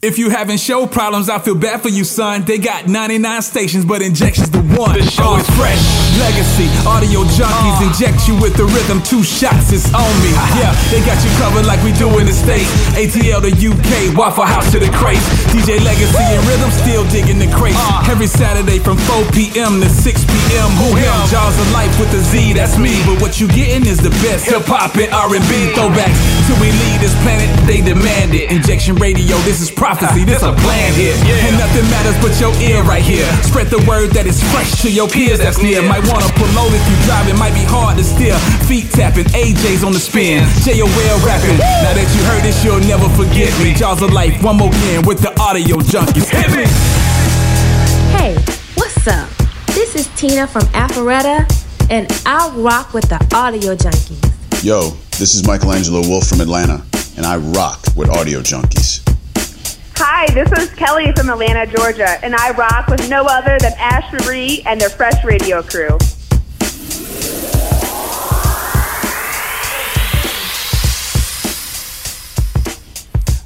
If you having show problems, I feel bad for you, son. They got 99 stations, but injections the one. The show is fresh. Legacy, audio junkies inject you with the rhythm. Two shots, is on me. Yeah, they got you covered like we do in the States. ATL to UK, Waffle House to the crates. DJ Legacy and Rhythm still digging the crates. Uh. Every Saturday from 4 p.m. to 6 p.m. Who him? Jaws of Life with a Z, that's me. But what you getting is the best hip hop and R&B throwbacks. Till we leave this planet, they demand it. Injection Radio, this is prophecy, this a plan here. And nothing matters but your ear right here. Spread the word that is fresh to your peers that's near. Might wanna pull over if you drive, it might be hard to steer. Feet tapping, AJ's on the spin. J.O.L. rapping. Now that you heard this, you'll never forget me. Jaws of Life, one more again with the audio junkies. Hit me! Hey, what's up? This is Tina from Alpharetta, and I rock with the Audio Junkies. Yo, this is Michelangelo Wolf from Atlanta, and I rock with Audio Junkies. Hi, this is Kelly from Atlanta, Georgia, and I rock with no other than Ash Marie and their Fresh Radio crew.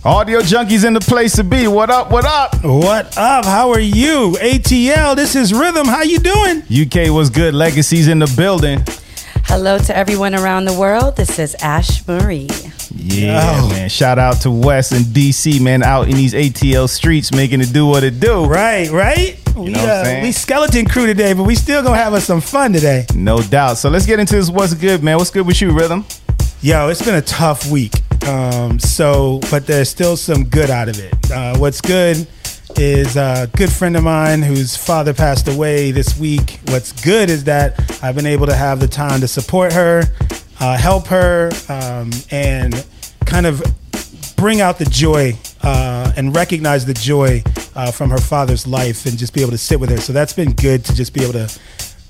Audio junkies in the place to be. What up? What up? What up? How are you? ATL, this is Rhythm. How you doing? UK was good. Legacies in the building. Hello to everyone around the world. This is Ash Marie. Yeah, man. Shout out to Wes and DC, man, out in these ATL streets making it do what it do. Right, right? we, know what I'm we skeleton crew today, but we still gonna have us some fun today. No doubt. So let's get into this. What's good, man? What's good with you, Rhythm? Yo, it's been a tough week. Um, so, but there's still some good out of it. Uh, what's good is a good friend of mine whose father passed away this week. What's good is that I've been able to have the time to support her, uh, help her, um, and kind of bring out the joy uh, and recognize the joy uh, from her father's life and just be able to sit with her. So that's been good to just be able to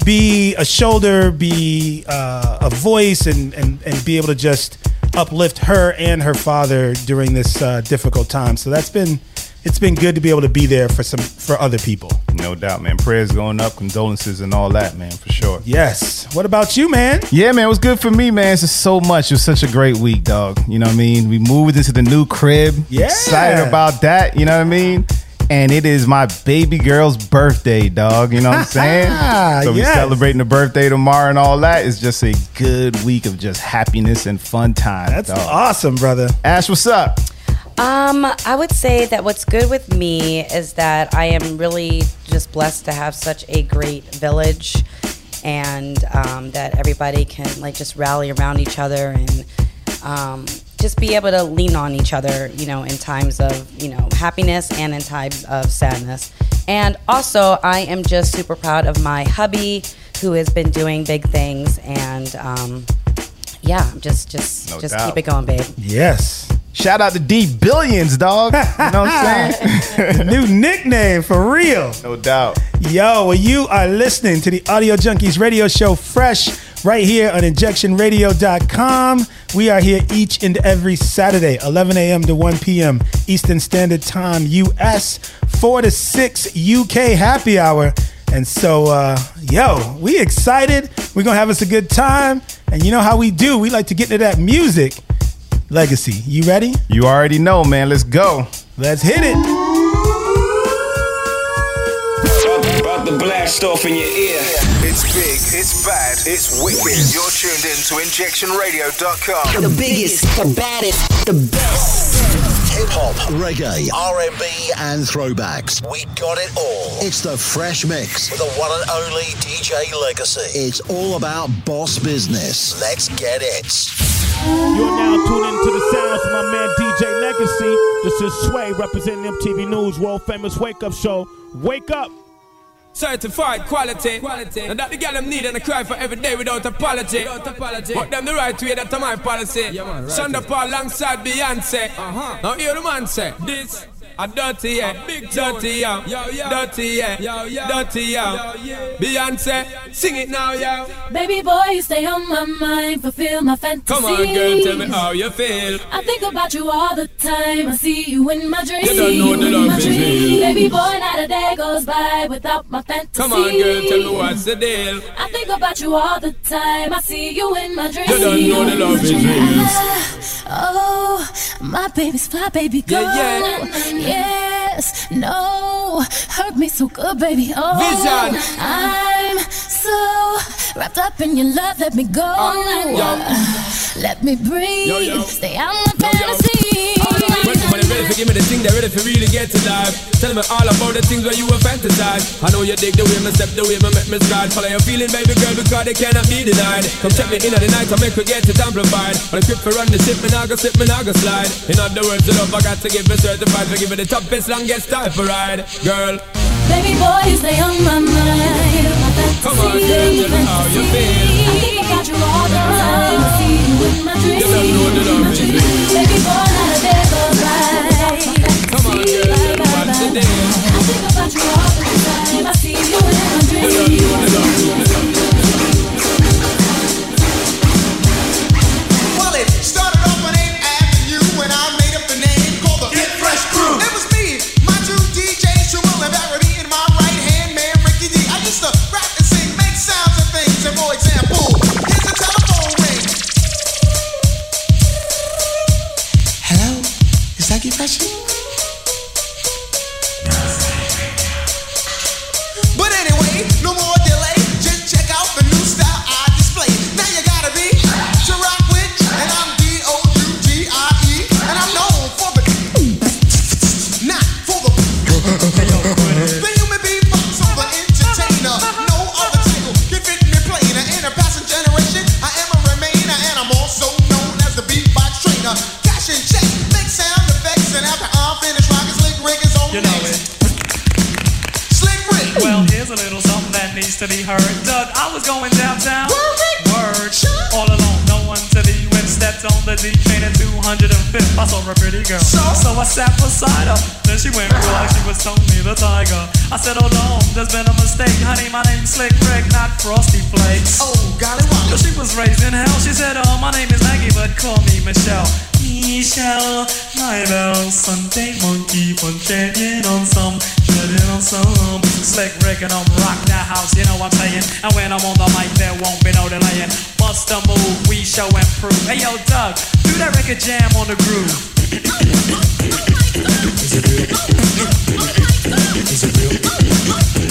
be a shoulder, be uh, a voice, and, and and be able to just uplift her and her father during this uh, difficult time. So that's been it's been good to be able to be there for some for other people. No doubt, man. Prayers going up, condolences, and all that, man, for sure. Yes. What about you, man? Yeah, man, it was good for me, man. It's just so much. It was such a great week, dog. You know what I mean? We moved into the new crib. Yeah. Excited about that. You know what I mean? And it is my baby girl's birthday, dog. You know what I'm saying? so we Yes. celebrating the birthday tomorrow and all that. It's just a good week of just happiness and fun time. That's dog. awesome, brother. Ash, what's up? Um, I would say that what's good with me is that I am really just blessed to have such a great village, and um, that everybody can like just rally around each other and um, just be able to lean on each other, you know, in times of you know happiness and in times of sadness. And also, I am just super proud of my hubby who has been doing big things, and um, yeah, just just No just doubt. keep it going, babe. Yes. Shout out to D Billions, dog. You know what I'm saying? New nickname for real. no doubt. Yo, well, you are listening to the Audio Junkies radio show fresh right here on injectionradio.com. We are here each and every Saturday, 11 a.m. to 1 p.m. Eastern Standard Time, US, 4 to 6 UK happy hour. And so, uh, yo, we excited. We're going to have us a good time. And you know how we do. We like to get into that music. Legacy, you ready? You already know, man. Let's go. Let's hit it. About the blast off in your ear. It's big, it's bad, it's wicked. You're tuned in to injectionradio.com. The biggest, the baddest, the best. Hip hop, reggae, R&B, and throwbacks. We got it all. It's the Fresh Mix with the one and only DJ Legacy. It's all about boss business. Let's get it. You're now tuned into the sounds of my man DJ Legacy. This is Sway representing MTV News World Famous Wake Up Show. Wake up! Certified quality. quality. And that the girl them need and I cry for every day without apology. Without apology. But them the right way, that's my policy. Yeah, man, right Sean da Paul alongside Beyonce. Uh-huh. Now hear the man say, this a dirty yeah, big dirty yeah, yo, yo. dirty yeah, yo, yo. dirty yeah. Beyonce, sing it now, yo. Baby boy, you stay on my mind, fulfill my fantasy. Come on, girl, tell me how you feel. I think about you all the time. I see you in my dreams. You don't know the in love my is dreams. real. Baby boy, not a day goes by without my fantasy. Come on, girl, tell me what's the deal. I think about you all the time. I see you in my dreams. You don't know the love is ah, real. Oh, my baby's fly, baby, go. Yeah, yeah yes, no, hurt me so good, baby. Oh, Vision. I'm so wrapped up in your love. Let me go. Oh, uh, let me breathe. Yo, yo. Stay out my fantasy. When somebody ready to give me the thing, they're ready to really get to life. Tell me all about the things where you were fantasize. I know you dig the way me step, the way me make me stride. Follow your feeling, baby girl, because they cannot be denied. Come check me in at the night, I make we get it amplified. On the grip for run the ship, me nah go slip, me nah go slide. In other words, the love I got to give it certified. For give it the toughest, longest time for ride, girl. Baby boy, you stay on my mind. Come on, girl, tell me how you feel. I think about you all the time. I see you in my dreams. You don't know the love is real. Baby boy, not a day goes by. Come on, girl, what's the deal? I think about you all the time. I see you in my dreams. Is that You know next. Slick Rick. Well, here's a little something that needs to be heard. Doug, I was going downtown. Word. All alone, no one to be with. Stepped on the D train at 205th. I saw a pretty girl. So? I sat beside her. Then she went real like she was Tony the Tiger. I said, hold on, there's been a mistake. Honey, my name's Slick Rick, not Frosty Flakes. Oh, golly, wow. Cause she was raised in hell. She said, oh, my name is Maggie, but call me Michelle. Michelle, my bell, Sunday monkey, one treading on some, treading on some. Slick and I'm rock that house, you know what I'm saying? And when I'm on the mic, there won't be no delaying. Bust a move, we show and prove. Hey yo, Doug, do that record jam on the groove. As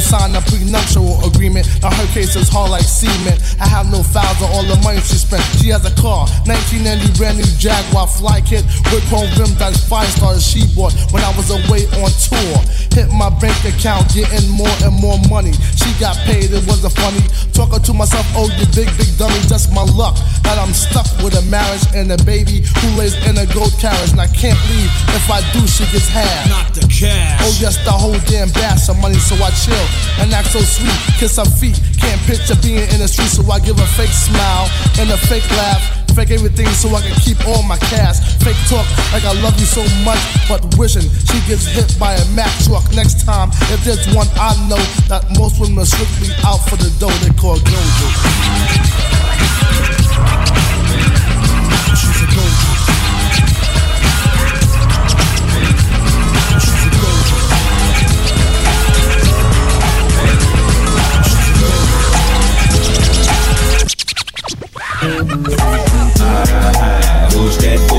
sign a prenuptial agreement. Now her case is hard like cement. I have no files on all the money she spent. She has a car, 1990 brand new Jaguar fly kit with chrome rims that's five stars she bought when I was away on tour. Hit my bank account, getting more and more money. She got paid, it wasn't funny. Talking to myself, oh you big big dummy, just my luck that I'm stuck with a marriage and a baby who lives in a gold carriage and I can't leave. If I do, she gets half. Not cash. Oh, yes, the whole damn bass of money, so I chill and act so sweet. Kiss her feet, can't picture being in the street, so I give a fake smile and a fake laugh fake everything so I can keep all my cash. Fake talk like I love you so much, but wishing she gets hit by a Mack truck next time. If there's one I know that most women are strictly out for the dough they call gojo. She's a gojo. fools that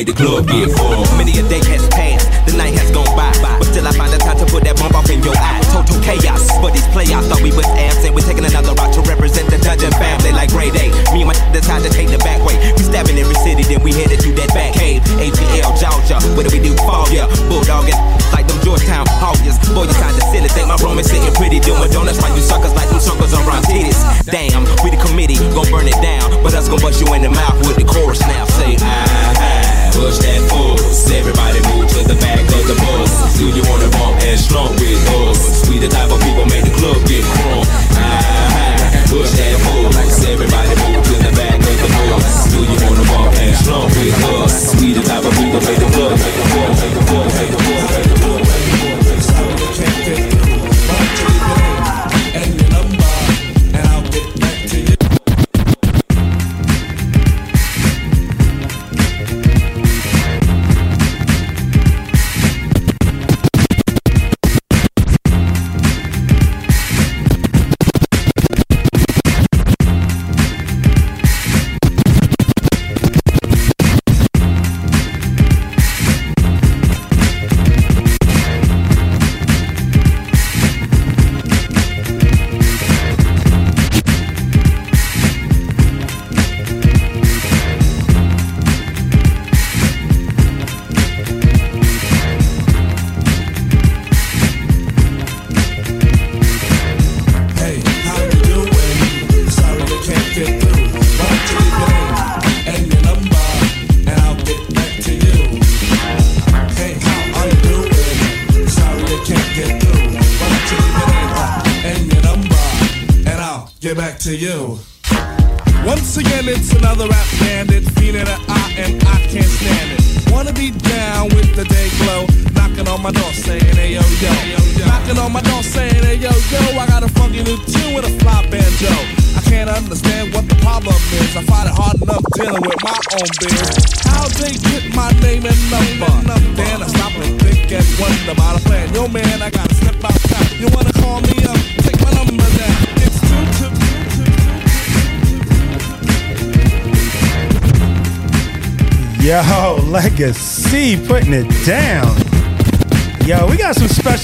Make the club get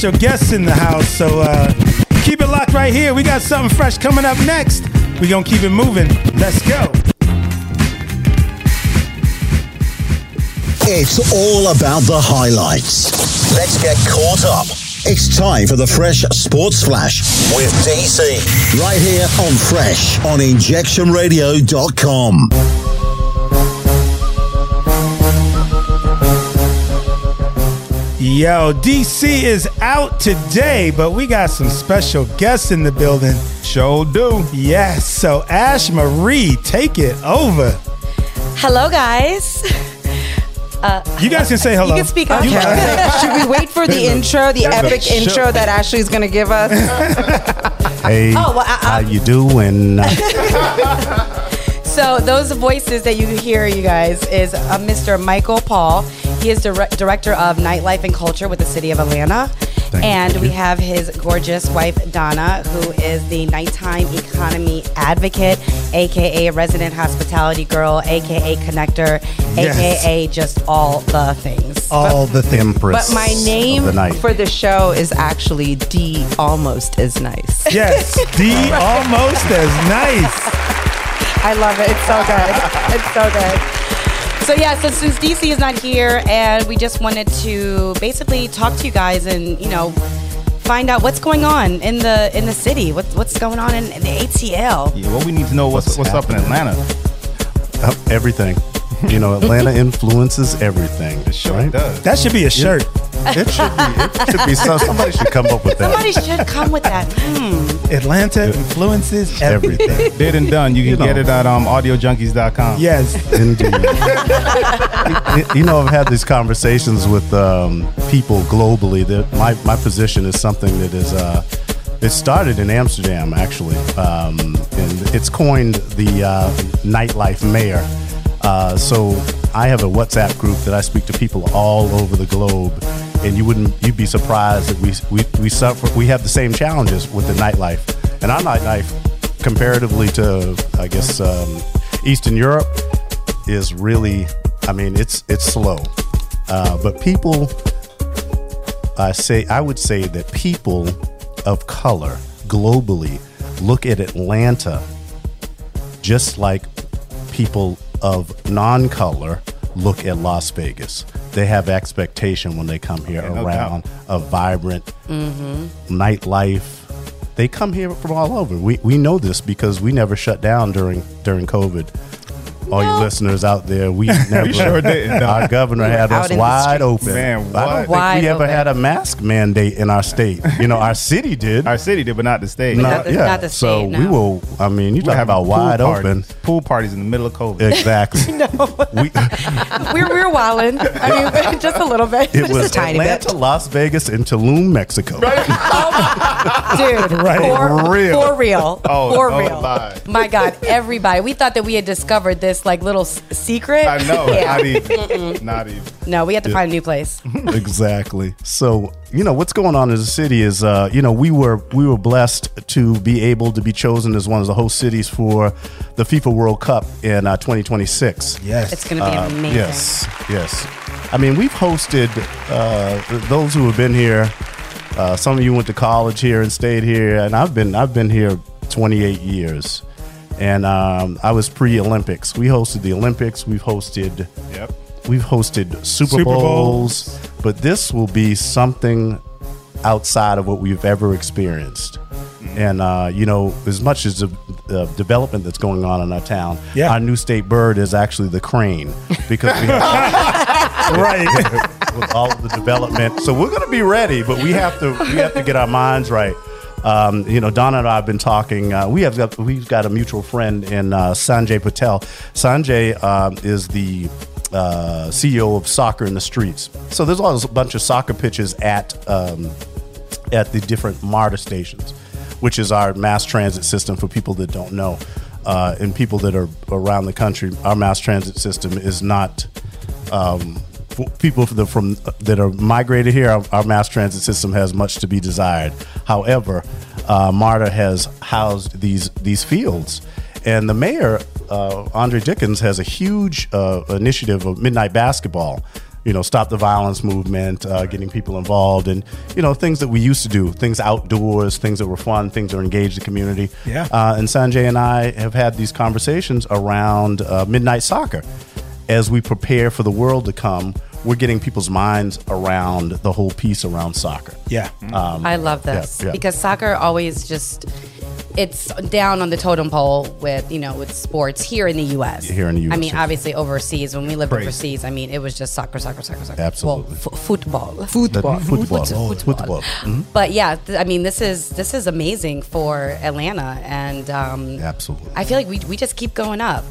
special guests in the house, so uh, keep it locked right here. We got something fresh coming up next. We gonna keep it moving. Let's go. It's all about the highlights. Let's get caught up. It's time for the Fresh Sports Flash with DC. Right here on Fresh on injectionradio.com. Yo, DC is out today, but we got some special guests in the building. Show do. Yes. So Ash Marie, take it over. Hello, guys. Uh, You guys can say hello. You can speak up. You guys- Should we wait for the intro, the That's a epic intro that Ashley's going to give us? Hey, Oh, well, I- how you doing? So those voices that you hear, you guys, is uh, Mr. Michael Paul. He is dire- director of nightlife and culture with the city of Atlanta. and we have his gorgeous wife Donna, who is the nighttime economy advocate, aka resident hospitality girl, aka connector, Yes. aka just all the things. All the empress But my name the for the show is actually D Almost As Nice. Yes, D almost as nice. I love it. It's so good. It's so good. So yeah, so since DC is not here, and we just wanted to basically talk to you guys and you know find out what's going on in the in the city. What's what's going on in, in the ATL? Yeah, well, we need to know what's what's, up in Atlanta. Uh, everything. You know, Atlanta influences everything. It sure right? does. That should be a shirt. It should be. It should be. Some, somebody should come up with that. Somebody should come with that. Hmm. Atlanta influences everything. Did and done. You can You get it at um, audiojunkies.com. Yes. Indeed. you know, I've had these conversations with um, people globally. That my, my position is something that is. Uh, it started in Amsterdam, actually, um, and it's coined the uh, nightlife mayor. Uh, so I have a WhatsApp group that I speak to people all over the globe, and you wouldn't you'd be surprised that we we we suffer we have the same challenges with the nightlife, and our nightlife comparatively to I guess um, Eastern Europe is really I mean it's it's slow, uh, but people I say I would say that people of color globally look at Atlanta just like people of non-color look at Las Vegas. They have expectation when they come here Yeah, no around a vibrant Mm-hmm. nightlife. They come here from all over. We we know this because we never shut down during during COVID. All you listeners out there, we never. sure didn't, no. Our governor had us wide open. Man, I don't what? think Wide we ever had a mask mandate in our state. You know, our city did. Our city did, but not the state. No, yeah. so we will. I mean, you talk about wide open. Pool parties in the middle of COVID. Exactly. we, We're we're wilding. I mean, just a little bit. it just was a tiny Atlanta, bit. Las Vegas, and Tulum, Mexico. Oh, dude, Right. for, For real. for real, Oh, for oh real. my. My God, everybody, we thought that we had discovered this like little s- secret. I know, Yeah. not even. Not even. No, we have to Yeah. find a new place. exactly. So you know what's going on in the city is uh, you know we were we were blessed to be able to be chosen as one of the host cities for the FIFA World Cup in uh, 2026. Yes, It's gonna be Uh, amazing. Yes, yes. I mean we've hosted uh, th- those who have been here. Uh, some of you went to college here and stayed here, and I've been I've been here 28 years. And um, I was pre-Olympics. We hosted the Olympics. We've hosted. Yep. We've hosted Super, Super Bowls, Bowls. but this will be something outside of what we've ever experienced. And uh, you know, as much as the uh, development that's going on in our town, Yeah. our new state bird is actually the crane because we have right with all of the development. So we're going to be ready, but we have to we have to get our minds right. Um, you know, Donna and I have been talking. Uh, we have got, we've got a mutual friend in uh, Sanjay Patel. Sanjay um, is the uh, CEO of Soccer in the Streets. So there's always a bunch of soccer pitches at um, at the different MARTA stations, which is our mass transit system for people that don't know. Uh, and people that are around the country, our mass transit system is not um, people that from that are migrated here. Our, our mass transit system has much to be desired. However, uh, MARTA has housed these these fields, and the mayor uh, Andre Dickens has a huge uh, initiative of midnight basketball you know, stop the violence movement, uh, getting people involved, and you know, things that we used to do, things outdoors, things that were fun, things that engage the community. Yeah. Uh, and Sanjay and I have had these conversations around uh, midnight soccer as we prepare for the world to come. We're getting people's minds around the whole piece around soccer. Yeah. Um, I love yeah, this yeah. because soccer always just it's down on the totem pole with you know with sports here in the U.S. Here in the U.S. I mean, obviously overseas when we lived Crazy. overseas, I mean, it was just soccer, soccer, soccer, soccer. Absolutely. Well, f- football, The- football, football, Foot- football. Mhm. But yeah, th- I mean, this is this is amazing for Atlanta, and um, Absolutely. I feel like we we just keep going up.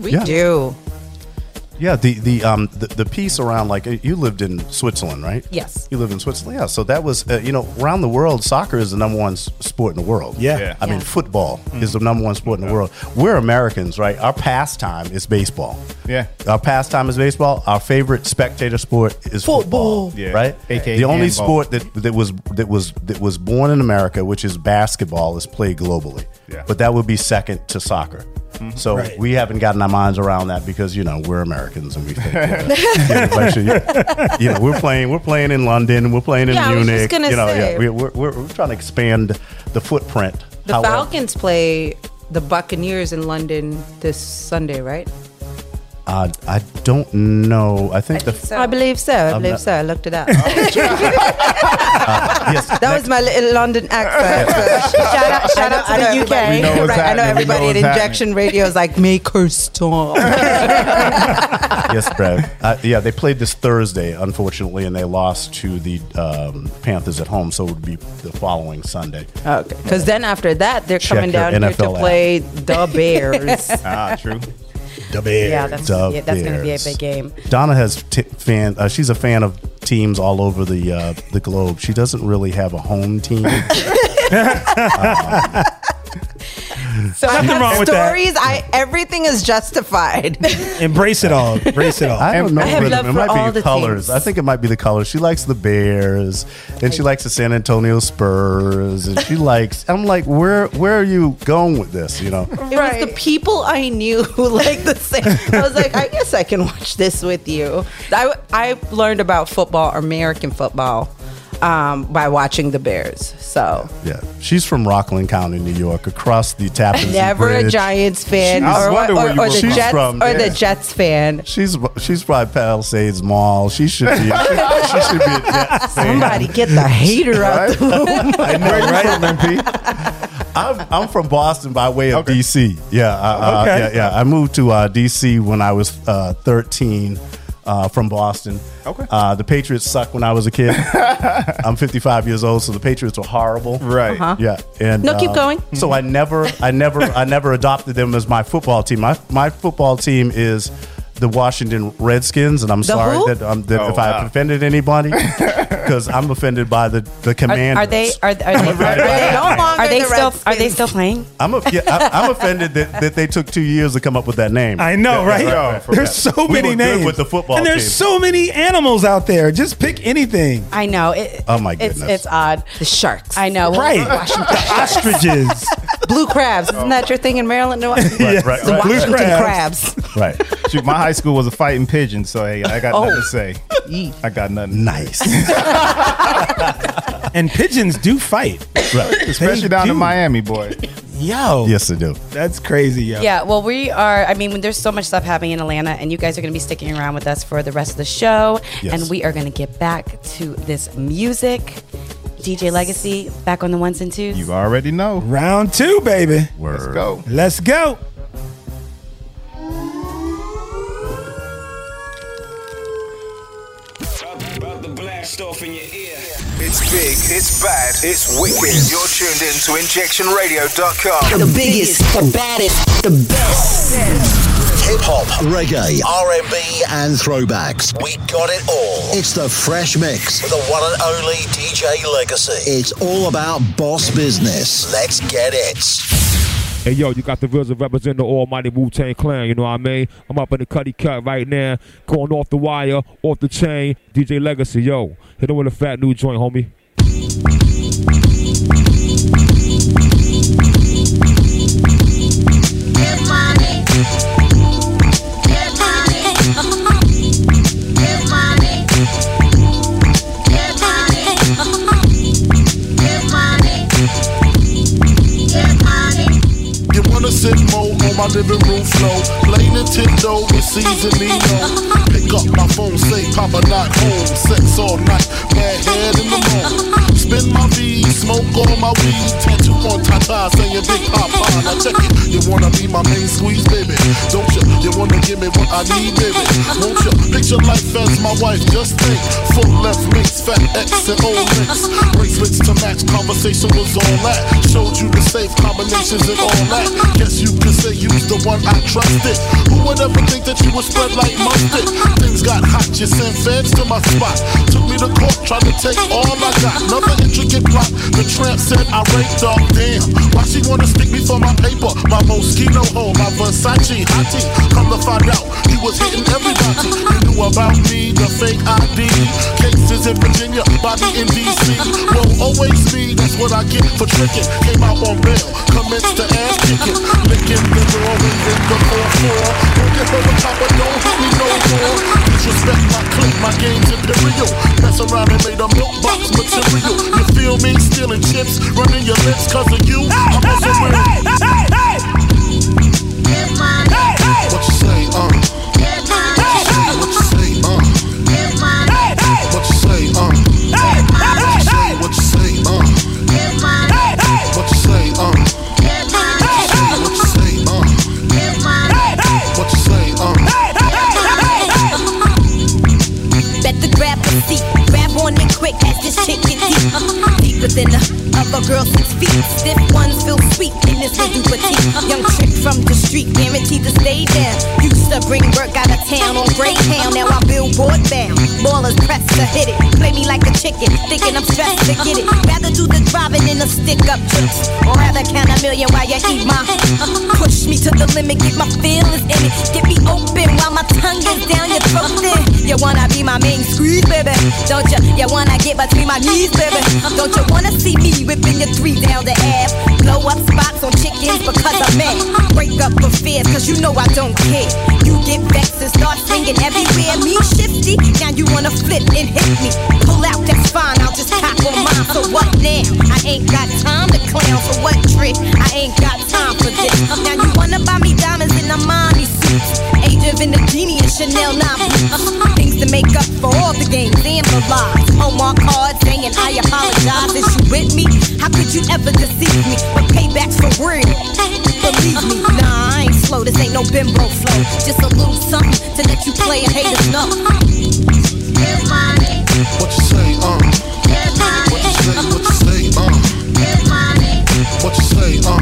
We Yeah. do. Yeah, the the um the, the piece around like uh, you lived in Switzerland, right? Yes. You live in Switzerland, yeah. So that was uh, you know around the world, soccer is the number one sport in the world. Yeah. Yeah. I mean, football is the number one sport in the world. We're Americans, right? Our pastime is baseball. Yeah. Our pastime is baseball. Our favorite spectator sport is football. Yeah. Right. AKA the only handball. sport that that was that was that was born in America, which is basketball, is played globally. Yeah. But that would be second to soccer. So Right. we haven't gotten our minds around that because you know we're Americans and we think uh, yeah, like, so, yeah, you know we're playing we're playing in London we're playing in Yeah, I was just Munich you know say. yeah we, we're, we're, we're trying to expand the footprint. The However- Falcons play the Buccaneers in London this Sunday, right? Uh, I don't know. I think the I believe so. I I'm believe not- so. I looked it up. yes, that was my little London accent. shout out, shout out to I know the UK. everybody- We know what's right, I know happening. We know everybody at what's. Injection Radio is like, make her stop. yes, Brad. Uh, yeah, they played this Thursday, unfortunately, and they lost to the um, Panthers at home, so it would be the following Sunday. Okay. Because then after that, they're Check coming your down here to app. play the Bears. Ah, true. The Bears. Yeah, that's The yeah, that's going to be a big game. Donna has t- fan. Uh, she's a fan of teams all over the uh, the globe. She doesn't really have a home team. So Nothing wrong with that. stories, I everything is justified. Embrace it all. Embrace it all. I don't know. I have rhythm. love it for might all be the colors. things. I think it might be the colors. She likes the Bears, and she likes the San Antonio Spurs, and she likes. I'm like, where where are you going with this? You know. It was the people I knew who like the same. I was like, I guess I can watch this with you. I I learned about football, American football, um, by watching the Bears. So Yeah, she's from Rockland County, New York, across the Tappan Zee never a Giants fan, She's- or, wonder or, or the from. Jets, from, or yeah. the Jets fan. She's she's probably Palisades Mall. She should be. She, she should be a Jets fan. Somebody get the hater out the room. I know, right? I'm, I'm from Boston by way of DC. Yeah, uh, uh, Okay. yeah, yeah. I moved to uh, DC when I was uh, 13 uh, from Boston. Okay. Uh, the Patriots sucked when I was a kid. I'm 55 years old, so the Patriots were horrible. Right. Uh-huh. Yeah, and No, keep uh, going. So I never, I never, I never adopted them as my football team. My my football team is the Washington Redskins, and I'm sorry who? that, um, that Oh, if I wow. offended anybody, because I'm offended by the the Are, Commanders. are they are, are they are they, No longer are they the still are they still playing? I'm a, yeah, I, I'm offended that, that they took two years to come up with that name. I know, Yeah, right? yeah, right, There's so We many were good names with the football and there's team. so many animals out there. Just pick anything. I know. It, Oh, my goodness. it's odd. The Sharks. I know. Well, Right. Washington. Ostriches. Blue crabs. Isn't that your thing in Maryland? No, Right, right, the right. Blue Washington crabs. crabs. right. Shoot, my high school was a fighting pigeon, so hey, I got nothing Oh. to say. I got nothing. Nice. and pigeons do fight. right. Especially They down do. in Miami, boy. Yo. Yes, they do. That's crazy, yo. Yeah, well, we are. I mean, there's so much stuff happening in Atlanta, and you guys are going to be sticking around with us for the rest of the show, Yes. and we are going to get back to this music. DJ Legacy back on the ones and twos. You already know. Round two, baby. Word. Let's go. Let's go. About to blast off in your ear. It's big, it's bad, it's wicked. You're tuned in to injectionradio.com. The biggest, the baddest, the best. Hip hop, reggae, R&B, and throwbacks. We got it all. It's the Fresh Mix with the one and only DJ Legacy. It's all about boss business. Let's get it. Hey yo, you got the RZA representing the almighty Wu Tang Clan, you know what I mean? I'm up in the cutty cut right now, going off the wire, off the chain. DJ Legacy, yo. Hit him with a fat new joint, homie. My living room floor. Play Nintendo with seasoning. Pick up my phone, say Papa not home. Sex all night, bad head in the morning. Spin my V, smoke all my weed. Tattoo on Tata saying Big Papa. Now check it. You wanna be my main squeeze, baby? Don't you? You wanna give me what I need, baby? Won't you? Picture life as my wife. Just think. Full left links, fat X and old links. Bracelets to match. Conversation was all that. Showed you the safe combinations and all that. Guess you could say you's the one I trusted. Who would ever think that you would spread like mustard? Things got hot. You sent feds to my spot. Took me to court, tried to take all I got. Another intricate plot. The tramp said I raped her. Damn. Why she wanna stick me for my paper? My Moschino hole, my Versace hottie. Come to find out, you was hitting everybody. You knew about me, the fake ID. Cases in Virginia, body in DC. Won't always be, that's what I get for tricking. Came out on bail, commenced to ass kicking. Licking the door then the 4-4. Don't get over top, but don't hit me no more. Disrespect my clip, my game's imperial. Mess around and made a milk box material. You feel me? Stealing chips, running your lips cause of you. I'm also real. Within the other girl six feet. Stiff ones feel sweet in this little petite. Young chick from the street, guaranteed to stay down. Used to bring work out of town on Greyhound, uh-huh. now I billboard bound. Ballers press to hit it, play me like a chicken, thinking I'm stressed to uh-huh. get it. Rather do the driving than the stick up trips, or rather count a million while you eat my. Uh-huh. Push me to the limit, get my feelings in it, get me open while my tongue is down your throat. Then you wanna be my main squeeze, baby? Don't you? You wanna get between my knees, baby? Don't you wanna see me whipping your three down the ass? Blow up spots on chickens because I'm mad. Break up affairs cause you know I don't care. You get vexed and start swinging everywhere. Me shifty, now you wanna flip and hit me. Pull out, that's fine, I'll just cop on mine. So what now? I ain't got time to clown for what trick? I ain't got time for this. Now you wanna buy me diamonds in Armani suits. Age of in the genie and Chanel 9. Things to make up for all the games and the lies. Hallmark cards saying I apologize. Is you with me? How could you ever deceive me? But payback's for real. Believe me, nah, I ain't slow. This ain't no bimbo flow. Just a little something to let you play and haters know. What you say, uh? What you say, what you say, uh? What you say, uh?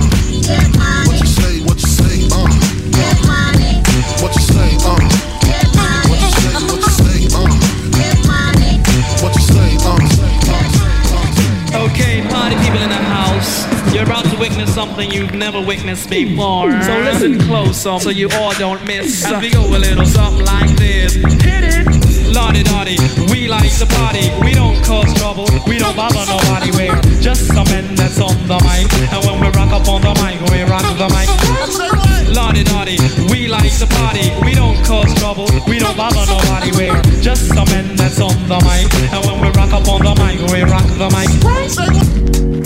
What you say, what you say, uh? What you say, uh? What you say, what you say, uh? What you say, uh? Okay, party people in the house. You're about to witness something you've never witnessed before. So listen close um, so you all don't miss. As we go a little something like this. Hit it! Lottie dottie, we like to party. We don't cause trouble, we don't bother nobody. We're just some men that's on the mic. And when we rock up on the mic, we rock the mic. Lottie dottie, we like to party. We don't cause trouble, we don't bother nobody. We're just some men that's on the mic. And when we rock up on the mic, we rock the mic.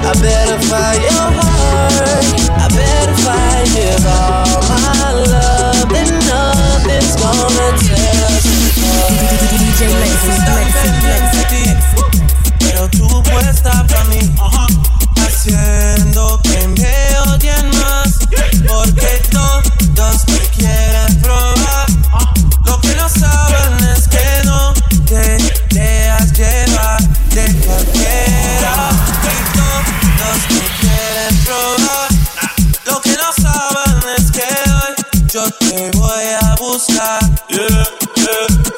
I better find your heart. I better find it all. My love, and nothing's gonna tear us apart. DJ. Pero tú puesta para mí, haciendo que me odien más. Porque todos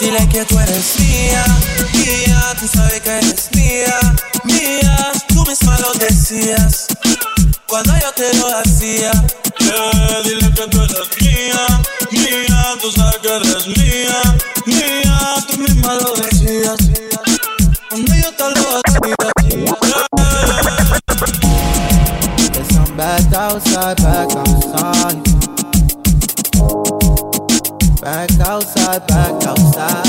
Dile que tú eres mía, mía, tú sabes que eres mía, mía, tú misma lo decías cuando yo te lo hacía. Yeah, dile que tú eres mía, mía, tú sabes que eres mía, mía, tú misma lo decías. Cuando yo te lo hacía. Yes, I'm back outside, back outside. Back outside, back outside.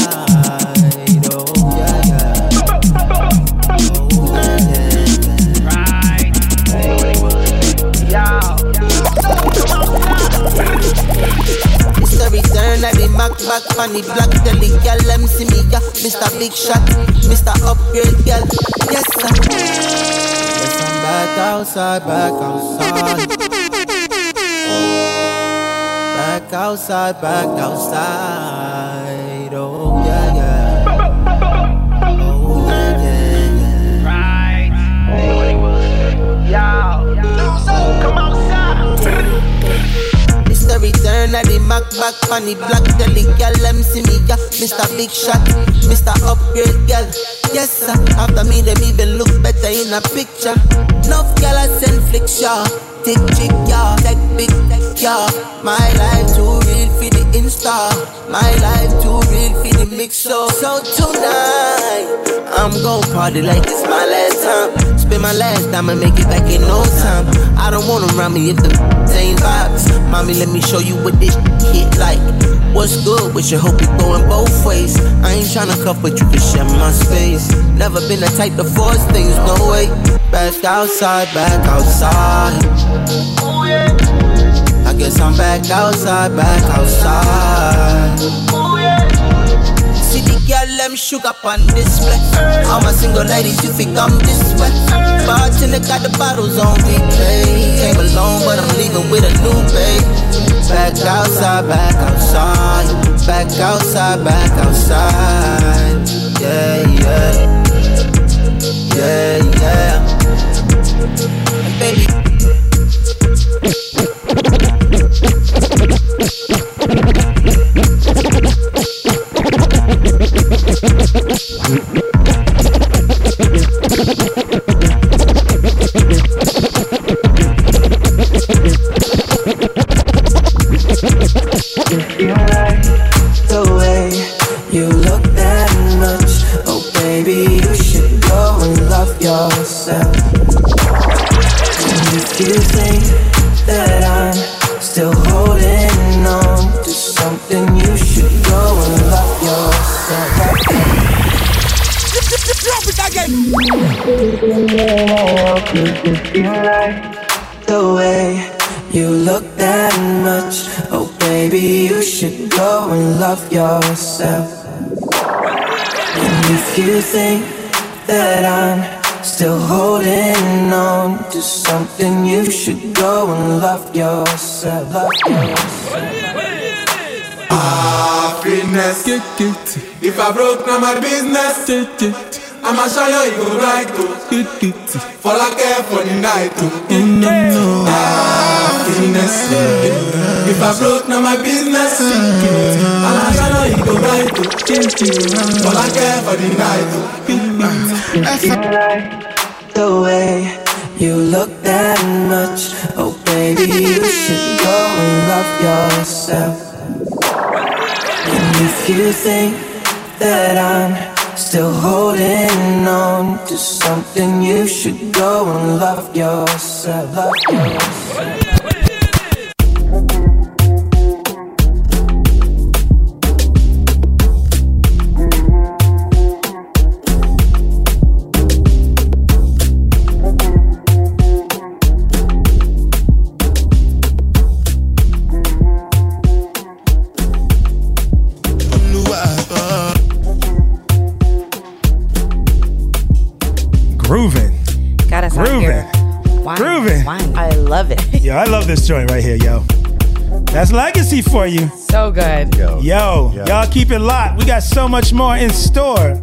Oh, yeah, yeah. Oh, It's the return of the Mac back on the black deli girl. Them see me, yeah. Mr. Big Shot, Mr. Upgrade girl. Yes, sir. Yes, I'm back outside, back outside. Outside, back outside. Return the Mac back on the black deli girl. Them see me, yeah. Mr. Big Shot, Mr. Upgrade girl. Yes, sir. After me, them even look better in a picture. Enough girl I send flicks, yeah. Tick chick, yeah. Take big, yeah. My life too real for Insta. My life too real for the mix. So, so tonight, I'm gon' party like it's my last time. Spend my last, I'ma make it back in no time. I don't wanna run me if the same vibes. Mommy, let me show you what this hit like. What's good with you? Hope it going both ways. I ain't tryna cuff, but you can share my space. Never been the type to force things, no way. Back outside, back outside. Oh, I guess I'm back outside, back outside. See the girl, them up on display. All my single ladies, you think I'm this way. Bartender got the bottles on replay. Came alone, but I'm leaving with a new babe. Back outside, back outside. Back outside, back outside. Yeah. Yeah, you think that I'm still holding on to something, you should go and love yourself. Love yourself. Happiness. If I broke, now my business. I'ma show you, you go right. For care for the night. oh. Happiness. If I broke, now my business. I'ma show you, you go right to. For I care for the night. If you like the way you look that much, oh baby, you should go and love yourself. And if you think that I'm still holding on to something, you should go and love yourself. Love yourself. Yo, I love this joint right here, yo. That's legacy for you. So good. Yo, yo y'all keep it locked. We got so much more in store.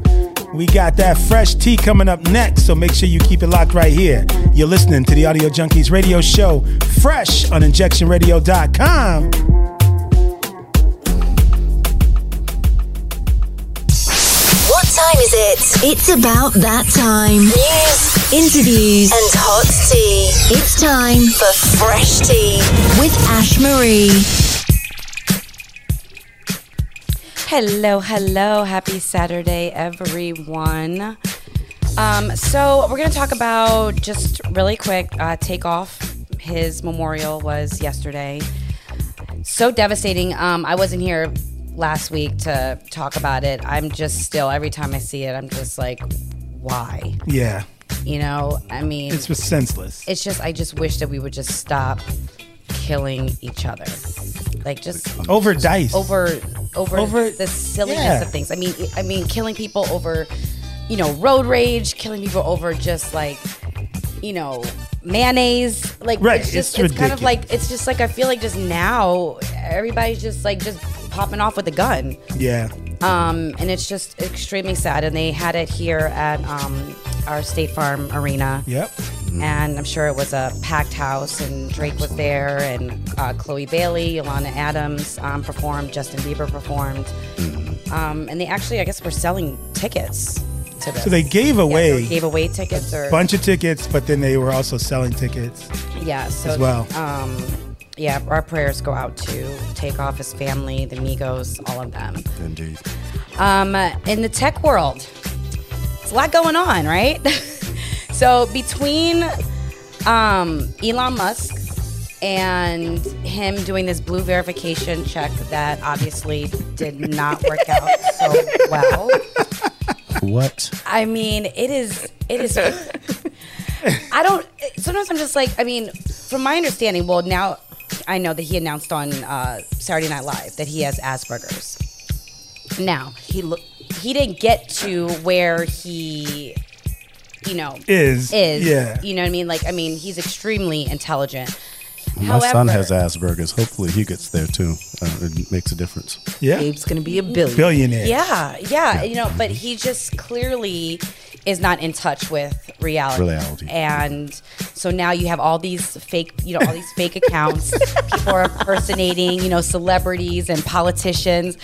We got that fresh tea coming up next, so make sure you keep it locked right here. You're listening to the Audio Junkies radio show, fresh on injectionradio.com. time is it? It's about that time. News, interviews, and hot tea. It's time for Fresh Tea with Ash Marie. Hello, hello. Happy Saturday, everyone. Um, so, we're going to talk about just really quick uh, Takeoff. His memorial was yesterday. So devastating. Um, I wasn't here last week to talk about it. I'm just still, every time I see it, I'm just like, why? Yeah. You know, I mean, It's just senseless. it's just, I just wish that we would just stop killing each other. Like, just Over dice. over over, Over- the silliness yeah. of things. I mean, I mean, killing people over, you know, road rage, killing people over just like, you know, mayonnaise. Like, Right, It's just, it's it's, kind of like, it's just like I feel like just now everybody's just like just popping off with a gun. Yeah. Um, and it's just extremely sad. And they had it here at um, our State Farm Arena. Yep. And I'm sure it was a packed house, and Drake was there, and uh, Chloe Bailey, Yolanda Adams um, performed, Justin Bieber performed. Um, and they actually, I guess, were selling tickets to this. So they gave Yeah, away they gave away tickets or bunch of tickets, but then they were also selling tickets. yeah, so as well. Um, yeah, our prayers go out to Takeoff his family, the Migos, all of them. Indeed. Um, in the tech world, it's a lot going on, right? So between um, Elon Musk and him doing this blue verification check that obviously did not work out so well. What? I mean, it is. It is. I don't. Sometimes I'm just like. I mean, from my understanding, well, now I know that he announced on uh, Saturday Night Live that he has Asperger's. Now he look. He didn't get to where he, you know, Is, is. yeah. You know what I mean? Like, I mean, he's extremely intelligent. My son has Asperger's. Hopefully, he gets there too. Uh, it makes a difference. Yeah. Gabe's gonna be a billion. Billionaire. Yeah, yeah, you know, but he just clearly is not in touch with reality. Reality. And so now you have all these fake, you know, all these fake accounts. People are impersonating, you know, celebrities and politicians.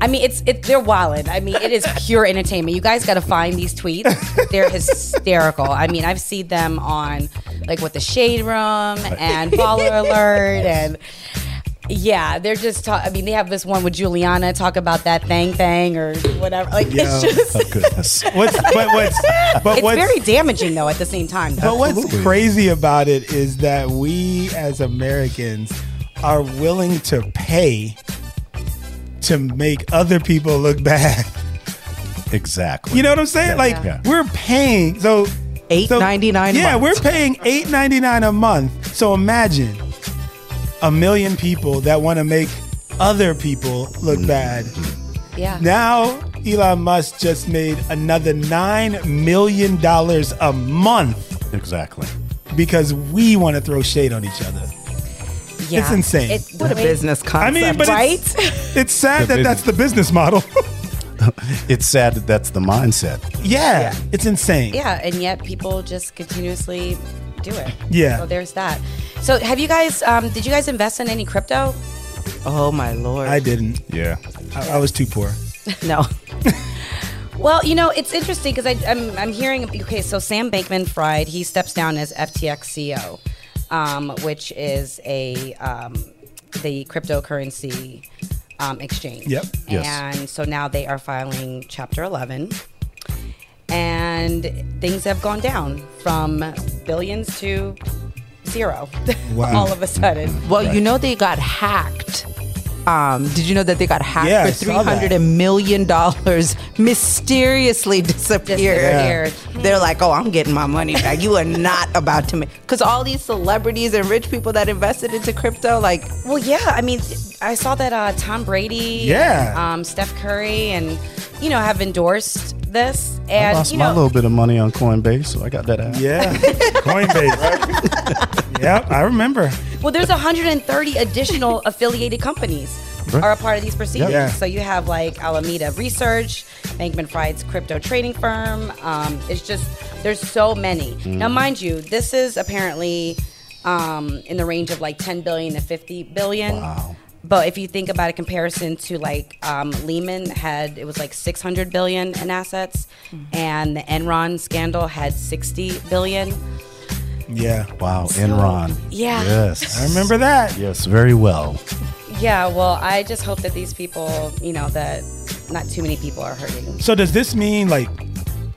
I mean, it's it, they're wilding. I mean, it is pure entertainment. You guys got to find these tweets. They're hysterical. I mean, I've seen them on like with the Shade Room and Baller Alert and yeah, they're just. Ta- I mean, they have this one with Juliana talk about that thing thing or whatever. Like Yo. it's just. Oh goodness. What's, but what's, but it's what's, very damaging though. At the same time, though. But what's crazy about it is that we as Americans are willing to pay to make other people look bad. Exactly. You know what I'm saying? Like Yeah. we're paying so Eight ninety nine. Yeah, we're paying eight ninety nine a month. So imagine a million people that want to make other people look mm-hmm. bad. Yeah. Now Elon Musk just made another nine million dollars a month Exactly. because we want to throw shade on each other. Yeah. It's insane. It- What a business concept. I mean, but right? it's, it's sad The that that's the business model. It's sad that that's the mindset. yeah, it's insane. Yeah, and yet people just continuously do it. Yeah. So there's that. So have you guys? Um, did you guys invest in any crypto? oh my lord. I didn't. Yeah. I, I was too poor. no. Well, you know, it's interesting because I'm I'm hearing. Okay, so Sam Bankman-Fried he steps down as FTX CEO, um, which is a um, the cryptocurrency um, exchange. Yep. Yes. And so now they are filing Chapter 11, and things have gone down from billions to zero. Wow. all of a sudden. Well, you know they got hacked. Um, did you know that they got hacked Yeah, for saw three that. hundred million dollars? Mysteriously disappeared. Disappeared. They're like, "Oh, I'm getting my money back. You are not about to make." Because all these celebrities and rich people that invested into crypto, like, Well, yeah. I mean, I saw that uh, Tom Brady, Yeah. and, um, Steph Curry, and you know have endorsed this, I and lost you my little bit of money on Coinbase, so I got that out. Yeah, Coinbase. yep, I remember. well, there's 130 additional affiliated companies are a part of these proceedings. Yeah. So you have like Alameda Research, Bankman Fried's crypto trading firm. Um, it's just there's so many. Now, mind you, this is apparently um, in the range of like 10 billion to 50 billion. Wow. But if you think about a comparison to like um, Lehman had, it was like 600 billion in assets, and the Enron scandal had 60 billion. Yeah, Wow, Enron. Yeah. Yes. I remember that. Yes, very well. Yeah, well, I just hope that these people, you know, that not too many people are hurting. So does this mean like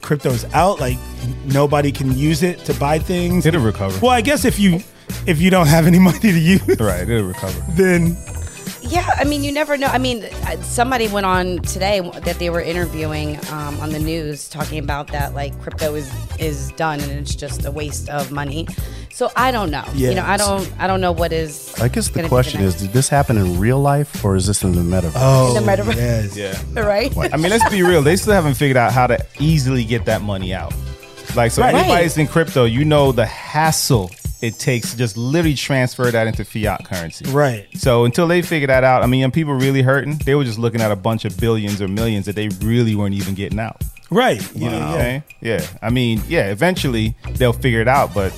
crypto's out? Like nobody can use it to buy things? It'll recover. Well, I guess if you if you don't have any money to use, Right, it'll recover. then Yeah, I mean, you never know. I mean, uh, somebody went on today that they were interviewing um, on the news talking about that, like crypto is is done and it's just a waste of money. So I don't know. You know, I don't I don't know what is. I guess the gonna be question is, did this happen in real life or is this in the metaverse? oh, In the metaverse. yes. Yeah. right. I mean, let's be real. They still haven't figured out how to easily get that money out. Like, so Right. anybody that's in crypto, you know the hassle it takes to just literally transfer that into fiat currency. Right. So until they figure that out, I mean, and people really hurting, they were just looking at a bunch of billions or millions that they really weren't even getting out. Right. You You know know, yeah. saying? Yeah. I mean, yeah, eventually they'll figure it out, but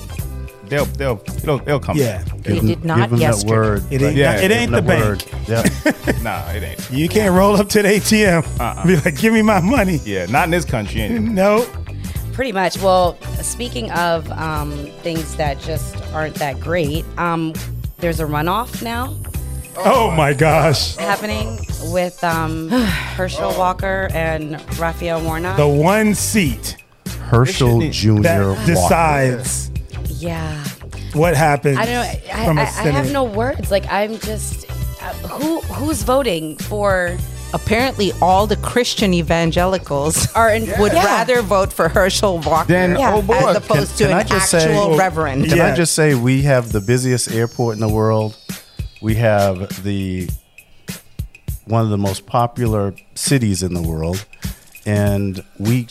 they'll they'll it'll, it'll come. Yeah. They did not Give that yesterday. word. It ain't, Yeah, it ain't the That bank. word. Yeah. Nah, it ain't. You can't roll up to the ATM. Uh-uh. Be like, give me my money. Yeah, not in this country. Anyway. No. Pretty much. Well, speaking of um, things that just aren't that great, um, there's a runoff now Oh my gosh. happening with um, Herschel Walker and Raphael Warnock. The one seat Herschel Jr. that decides Yeah. what happens. I don't know. I, from I, a I have no words. Like I'm just uh, who who's voting for Apparently, all the Christian evangelicals are in, would Yeah. rather vote for Herschel Walker Then, Yeah. oh boy, as opposed Can- to can I an just say- actual oh, reverend. Can Yeah. I just say we have the busiest airport in the world? We have the one of the most popular cities in the world, and we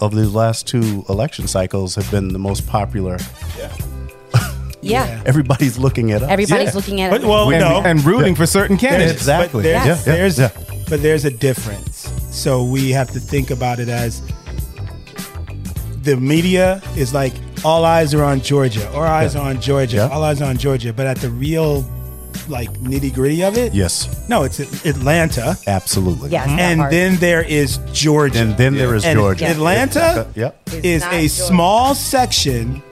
of the last two election cycles have been the most popular. yeah. Everybody's looking at us. Everybody's Yeah. looking at But it. well, and, no, and rooting for certain There's- candidates. Exactly. But there's, Yeah, yeah, there's yeah. but there's a difference. So we have to think about it as the media is like all eyes are on Georgia, all eyes Yeah. are on Georgia, Yeah. all eyes are on Georgia. But at the real like nitty gritty of it, Yes, no, it's Atlanta, absolutely. Yes, that and part. then there is Georgia, And then there is And Georgia. Atlanta Yep. is not a Georgia. small section.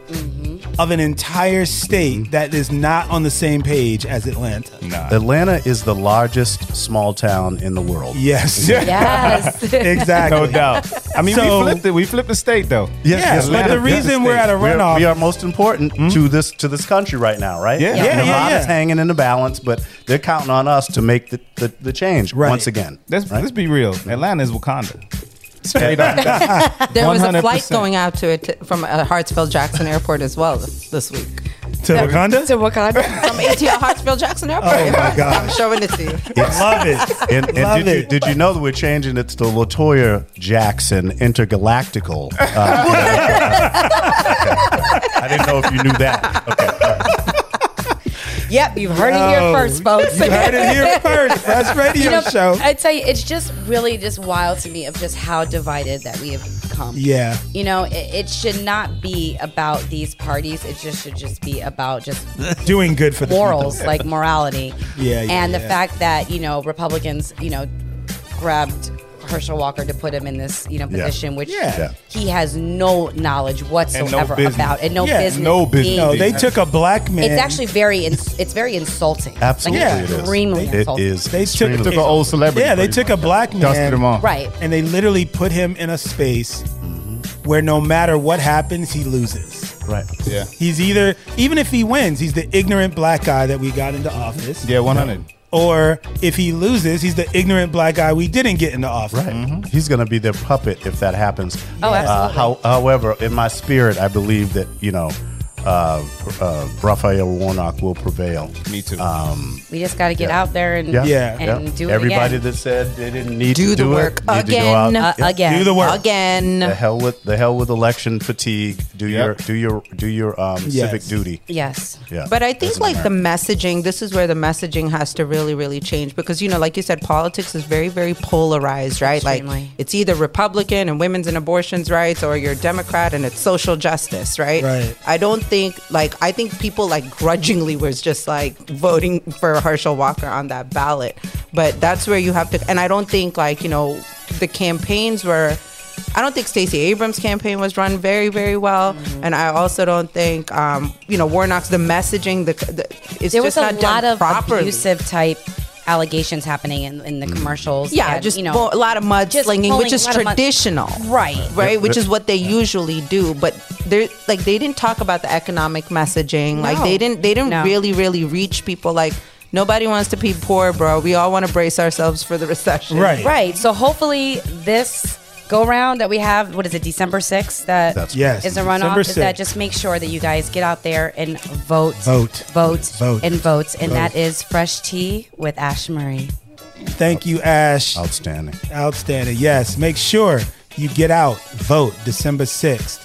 Of an entire state mm-hmm. that is not on the same page as Atlanta. Atlanta is the largest small town in the world. Yes. yes. exactly. No doubt. I mean, So- we flipped it. We flipped the state, though. Yes, but the reason we're at a We are, runoff, we are most important hmm? to this to this country right now, right? Yeah. And Yeah, yeah, lot yeah. is hanging in the balance, but they're counting on us to make the, the, the change Right. once again. Let's right? let's be real. Atlanta is Wakanda. Straight up. There was a 100%. flight going out to it from uh, Hartsfield Jackson Airport as well this week. to Wakanda. to Wakanda. From ATL Hartsfield Jackson Airport. Oh, my gosh. I'm showing it to you. Love it. And, and Love did, you, it. did you know that we're changing it to Latoya Jackson Intergalactical? Uh, I didn't know if you knew that. Okay. Yep, you've heard it here Yo, first, folks. You heard it here first. First radio You know, show. I tell you, it's just really just wild to me of just how divided that we have become. Yeah. You know, it, it should not be about these parties. It just should just be about just Doing good for the morals, people. like morality. Yeah, yeah, And the fact that you know Republicans, you know, grabbed Herschel Walker to put him in this, you know, Yeah. position, which Yeah. Yeah. he has no knowledge whatsoever business. about, and no Yeah, business. no business. being- No, they took a black man. It's actually very, ins- it's very insulting. Absolutely, like, it is. extremely It insulting. is. They took, extremely- Took an old celebrity. Yeah, they pretty took a much. black man, Dusted him off. Right. and they literally put him in a space where no matter what happens, he loses. Right. Yeah. He's either, even if he wins, he's the ignorant black guy that we got into office. Yeah, 100. Or if he loses, he's the ignorant black guy we didn't get into office. Right. He's going to be their puppet if that happens. Oh, Uh, absolutely. how, however, in my spirit, I believe that, you know, uh, uh, Raphael Warnock will prevail. Me too. Um, We just got to get Yeah. out there and yeah. Yeah. and yeah. do it Everybody again. that said they didn't need Do to the do work it, need to go again. out. Uh, again. Do the work. Again. The hell with the hell with election fatigue. Do Yep. your do your do your um, Yes. civic duty. yes. Yeah. But I think As an like the messaging, this is where the messaging has to really, really change because you know, like you said, politics is very, very polarized, right? Like it's either Republican and women's and abortions rights, or you're Democrat and it's social justice, right? Right. I don't think like I think people like grudgingly was just like voting for Herschel Walker on that ballot, but that's where you have to. And I don't think like you know the campaigns were. I don't think Stacey Abrams' campaign was run very, very well, Mm-hmm. and I also don't think, um, you know, Warnock's the messaging. The, the it's There just was a not done lot of properly. abusive type allegations happening in, in the mm. commercials. Yeah, and, just you know, mo- a lot of just mudslinging, pulling which is a lot of mud- traditional, Right. right? Which is what they usually do. But they're like they didn't talk about the economic messaging. Like they didn't they didn't No. really really reach people. Like nobody wants to be poor, bro. We all want to brace ourselves for the recession. Right. Right. So hopefully this go round that we have, what is it, December 6th? That That's Yes, is a runoff. December Is that 6th. just make sure that you guys get out there and vote, Vote. vote, Vote. and votes. And Vote. that is Fresh Tea with Ash Marie. Thank you, Ash. Outstanding. Outstanding. Yes. Make sure you get out. Vote December 6th.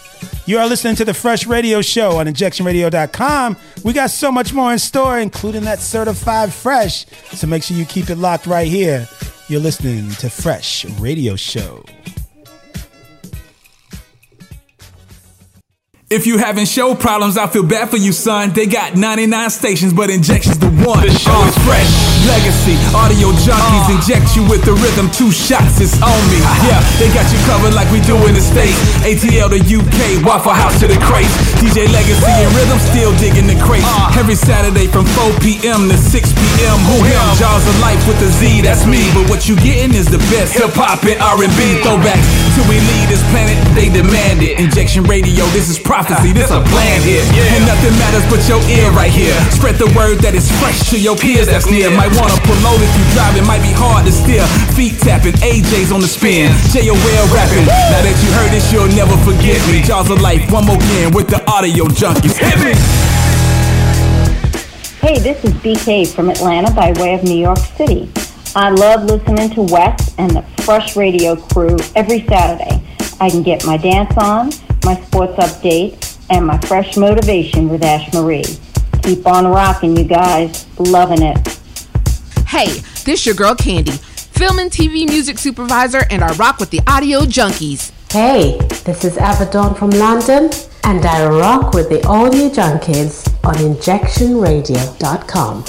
You are listening to the Fresh Radio Show on injectionradio.com. We got so much more in store, including that certified fresh. So make sure you keep it locked right here. You're listening to Fresh Radio Show. If you having show problems, I feel bad for you, son. They got 99 stations, but injections the one. The show is uh, fresh. Legacy, audio junkies uh. inject you with the rhythm. Two shots is on me. Yeah, they got you covered like we do in the States. ATL to UK, Waffle House to the crates. DJ Legacy and Rhythm still digging the crate. Uh. Every Saturday from 4 p.m. to 6 p.m. Who him? Jaws of Life with the Z, that's me. But what you getting is the best hip hop and R&B throwbacks. Till we leave this planet, they demand it. Injection Radio, this is prophecy, this a plan here. And nothing matters but your ear right here. Spread the word that is fresh to your peers that's near. Might wanna over if you drive, it might be hard to steer. Feet tapping, AJ's on the spin. J.O.L. rapping. Now that you heard this, you'll never forget me. Jaws of Life, one more again with the audio junkies. Hit me! Hey, this is BK from Atlanta by way of New York City. I love listening to Wes and the Fresh Radio crew every Saturday. I can get my dance on, my sports update, and my fresh motivation with Ash Marie. Keep on rocking, you guys. Loving it. Hey, this your girl Candy, film and TV music supervisor, and I rock with the audio junkies. Hey, this is Avadon from London, and I rock with the Audio Junkies on injectionradio.com.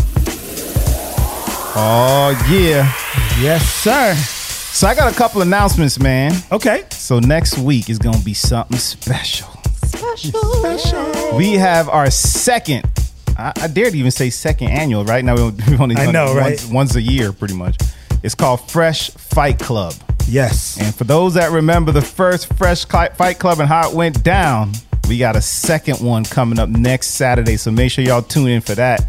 Oh yeah. Yes, sir. So I got a couple announcements, man. Okay. So next week is gonna be something special. special. Special. We have our second. I, I dare to even say second annual. Right now we've only I know, right? once, once a year, pretty much. It's called Fresh Fight Club. Yes. And for those that remember the first Fresh Fight Club and how it went down, we got a second one coming up next Saturday. So make sure y'all tune in for that.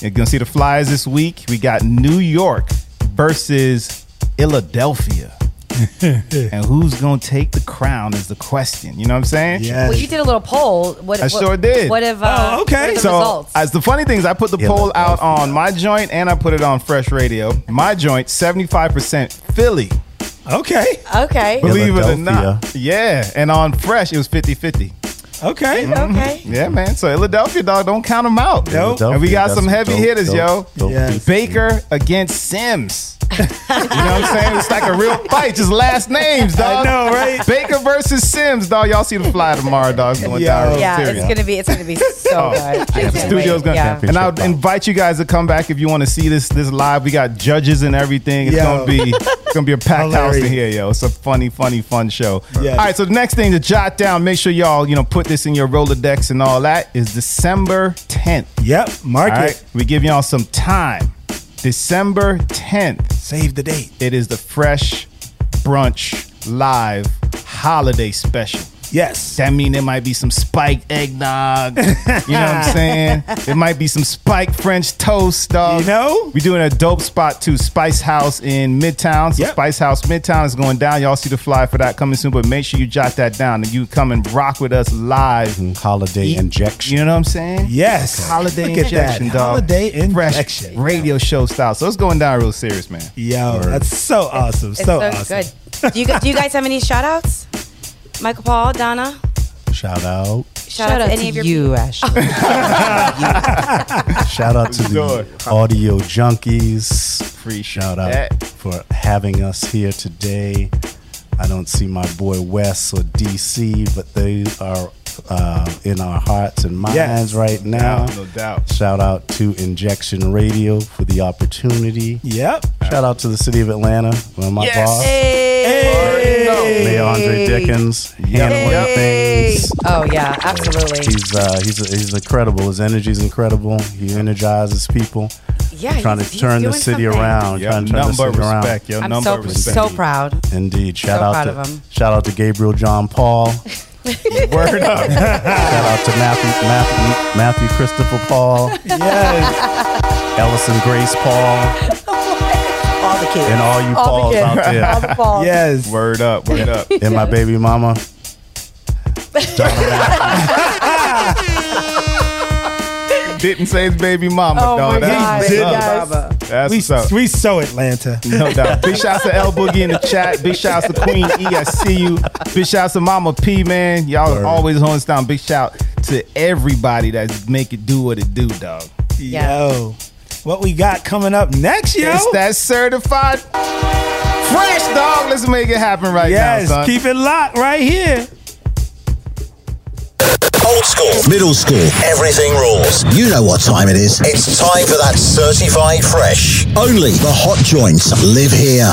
You're gonna see the flyers this week. We got New York versus Philadelphia. and who's gonna take the crown is the question. You know what I'm saying? Well, you did a little poll. What, I what- sure did. What if? Uh, What are the so, results? as the funny thing is, I put the poll out on my joint and I put it on Fresh Radio. My joint, 75% Philly. Okay. Okay. Believe it or not. Yeah. And on Fresh, it was 50 50. Okay. Okay. Mm-hmm. Yeah, man. So Philadelphia, dog, don't count them out. Nope. And we got Philadelphia, some heavy dope, hitters, dope, yo. dope Yes. Baker against Sims. you know what I'm saying? It's like a real fight, just last names, dog. I know, right? Baker versus Sims, dog. Y'all see the fly tomorrow, dog. It's going down yeah, serious. it's gonna be. It's gonna be so oh, good. I the studio's wait. gonna, Yeah. and I'll invite you guys to come back if you want to see this this live. We got judges and everything. It's Yo. gonna be it's gonna be a packed house in here, yo. It's a funny, funny, fun show. Yes. All right, so the next thing to jot down, make sure y'all you know put this in your Rolodex and all that is December 10th. Yep, mark All it. We give y'all some time. December 10th. Save the date. It is the Fresh Brunch Live Holiday Special. Yes. That mean there might be some spiked eggnog. you know what I'm saying? There might be some spiked French toast, dog. You know? We're doing a dope spot too, Spice House in Midtown. So Spice House Midtown is going down. Y'all see the fly for that coming soon, but make sure you jot that down and you come and rock with us live. Mm-hmm. Holiday injection. You know what I'm saying? Yes. Holiday Look at that. injection, dog. Holiday Fresh injection. radio show style. So it's going down real serious, man. Yo, that's so awesome. It's So, so awesome. good. Do you, do you guys have any shout outs? Michael Paul, Donna? Shout out. Shout, out to any of your you, Ashley. Shout out to the audio junkies. Free Shout out that. for having us here today. I don't see my boy Wes or DC, but they are uh, in our hearts and minds Yes. right now. No doubt. Shout out to Injection Radio for the opportunity. Yep. Shout out to the city of Atlanta, where my Yes. boss, Hey. Hey. Mayor Andre Dickens, handling Hey. things. Oh yeah, absolutely. He's uh, he's he's incredible. His energy's incredible. He energizes people. Yeah, trying he's- to he's turn the city something. around. Yep, trying to turn the nothing but city around. respect, yo. I'm Nothing so respect. so proud. Indeed. Shout So out proud to of him. shout out to Gabriel John Paul. Word up. shout out to Matthew Matthew, Matthew Christopher Paul. Yes. Ellison Grace Paul. All the kids. And all you All the Pauls kids. out there. All the Pauls. Yes. Word up. Word up. and my baby mama. Didn't say his baby mama, Oh dog. my God, what's he up. does. That's We, what's up. we so Atlanta. No doubt. Big shouts to L Boogie in the chat. Big shouts to Queen E. I see you. Big shouts to Mama P, man. Y'all Word. always holding us down. Big shout to everybody that's make it do what it do, dog. Yo. What we got coming up next, yo? It's that certified fresh dog. Let's make it happen right yes, now, son. keep it locked right here. Old school, middle school, everything rules. You know what time it is. It's time for that certified fresh. Only the hot joints live here.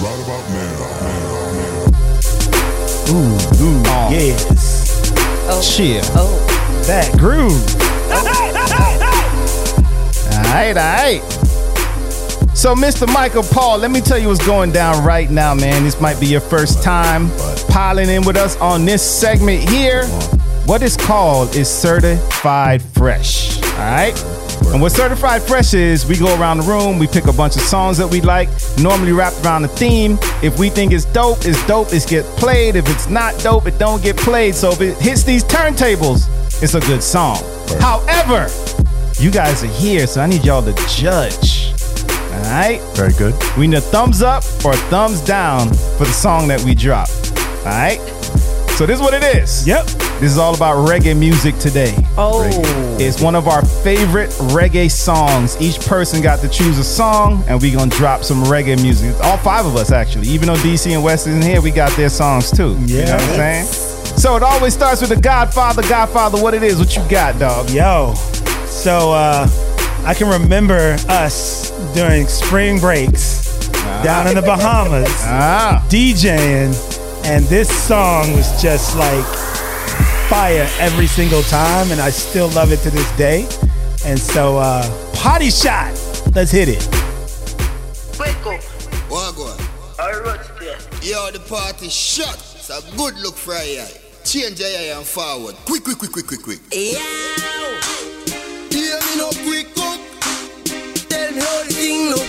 Right about now. Ooh, ooh, oh. yes. Oh. Cheer. Oh. That groove. All right, all right. So, Mr. Michael Paul, let me tell you what's going down right now, man. This might be your first time piling in with us on this segment here. What it's called is Certified Fresh. All right? And what Certified Fresh is, we go around the room, we pick a bunch of songs that we like, normally wrapped around a theme. If we think it's dope, it's dope, it's get played. If it's not dope, it don't get played. So if it hits these turntables, it's a good song. However, you guys are here, so I need y'all to judge. All right? Very good. We need a thumbs up or a thumbs down for the song that we drop. All right? So this is what it is. Yep. This is all about reggae music today. Oh. It's one of our favorite reggae songs. Each person got to choose a song, and we gonna drop some reggae music. All five of us, actually. Even though DC and West isn't here, we got their songs too. You know what I'm saying? So it always starts with the Godfather. Godfather, what it is? What you got, dog? Yo. So uh, I can remember us during spring breaks down in the Bahamas DJing, and this song was just like fire every single time, and I still love it to this day. And so, uh, potty shot. Let's hit it. Wagwan. Yo, the party shot. It's a good look for a eye. Change your eye and forward. Quick, quick, quick, quick, quick, quick. Hear me no quick cook. Tell thing look.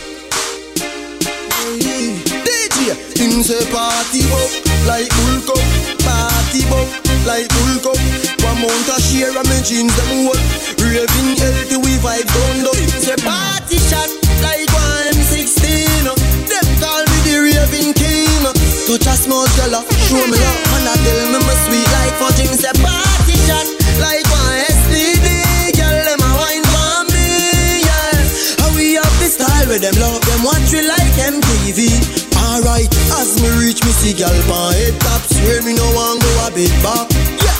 DJ, him say party up like Hulk up. Party up like Hulk up. One mount a share of me jeans them hold. Raving healthy we vibe down low. Say party shot like one M16. Them call me the raving king. Touch a small girl, show me love, and I tell me my sweet like fudge. Him say party with them love them watch we like MTV. Alright, as me reach me see gal pan head top, swear me no want go a bit back. Yeah.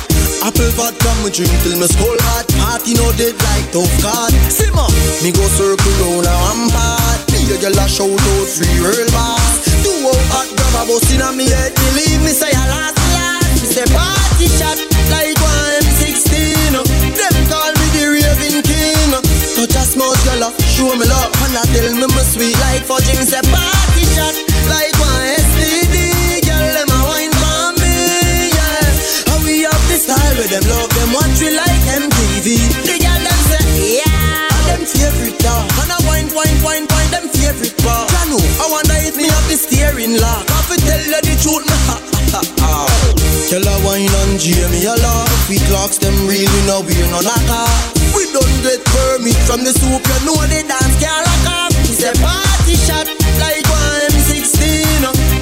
Apple vodka me drink till me skull hot. Party no dead like tough card Simmer, me go circle round a rampart. Me a girl a shout out free real boss Two out hot grab a bus inna me head Believe me say I last last. Me say party shot show me love. And I tell me me sweet like fudge Me say party shot. Like one STD Girl them a wine for me yeah. How we have the style with them love them watch we like MTV The girl them say yeah. And Them favorite dog. And I wine wine wine wine them favorite bar. Janu I wonder if me have the steering lock. I fi tell you the truth me ha ha ha Tell her wine and Jamie a lot. We clocks them real we know we no knock We don't get permit from the soup You know the dance can't lock off He say party shot like one M16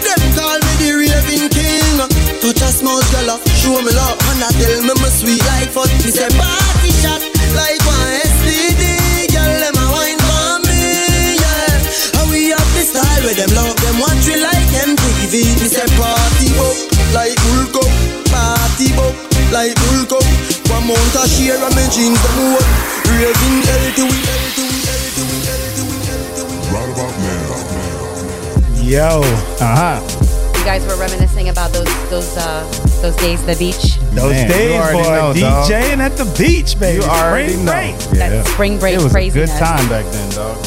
Them call me the raving king. Touch a small girl show me love And I tell me my sweet like fuck He say party shot like one STD Girl them a wine for me yeah. How we have the style with them love them watch we like MTV Me say party up like Hulk up Party up like Hulk up One mount a share of me jeans them hold Raving healthy we healthy we healthy we healthy we healthy we Right about now. Yo. Uh huh. You guys were reminiscing about those those uh those days at the beach. Those Man, days, already boy, know, dog. DJing at the beach, baby. You already Spring know. break. That spring break It was craziness. a good time back then, dog.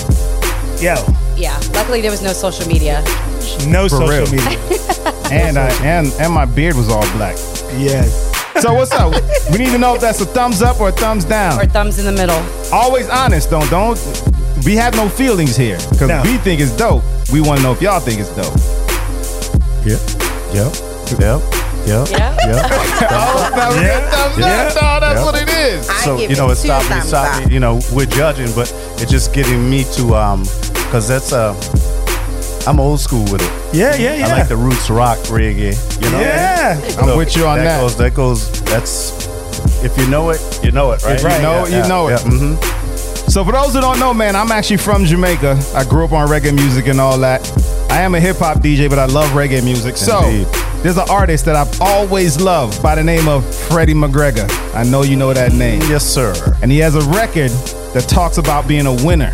Yo, Yeah. Luckily there was no social media. no For social real. media. And I and and my beard was all black. yes. So what's up? we need to know if that's a thumbs up or a thumbs down. Or thumbs in the middle. Always honest, don't don't. We have no feelings here because No. we think it's dope. We want to know if y'all think it's dope. Yep. Yep. Yep. Yep. Yeah. Yep. Oh, thumbs Yeah. up, thumbs Yeah. up, dog. That's Yeah. what it is. so you know it stopped me stopped me you know we're judging but it's just getting me to um because that's uh i'm old school with it Yeah, yeah, yeah. i like the roots rock reggae you know Yeah. I'm with you on that. That goes that goes that's if you know it you know it right If you know it, you know it. hmm So for those who don't know, man, I'm actually from Jamaica. I grew up on reggae music and all that. I am a hip hop DJ, but I love reggae music. Indeed. So there's an artist that I've always loved by the name of Freddie McGregor. I know you know that name. yes sir And he has a record that talks about being a winner.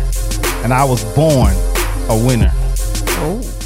And I was born a winner. Oh.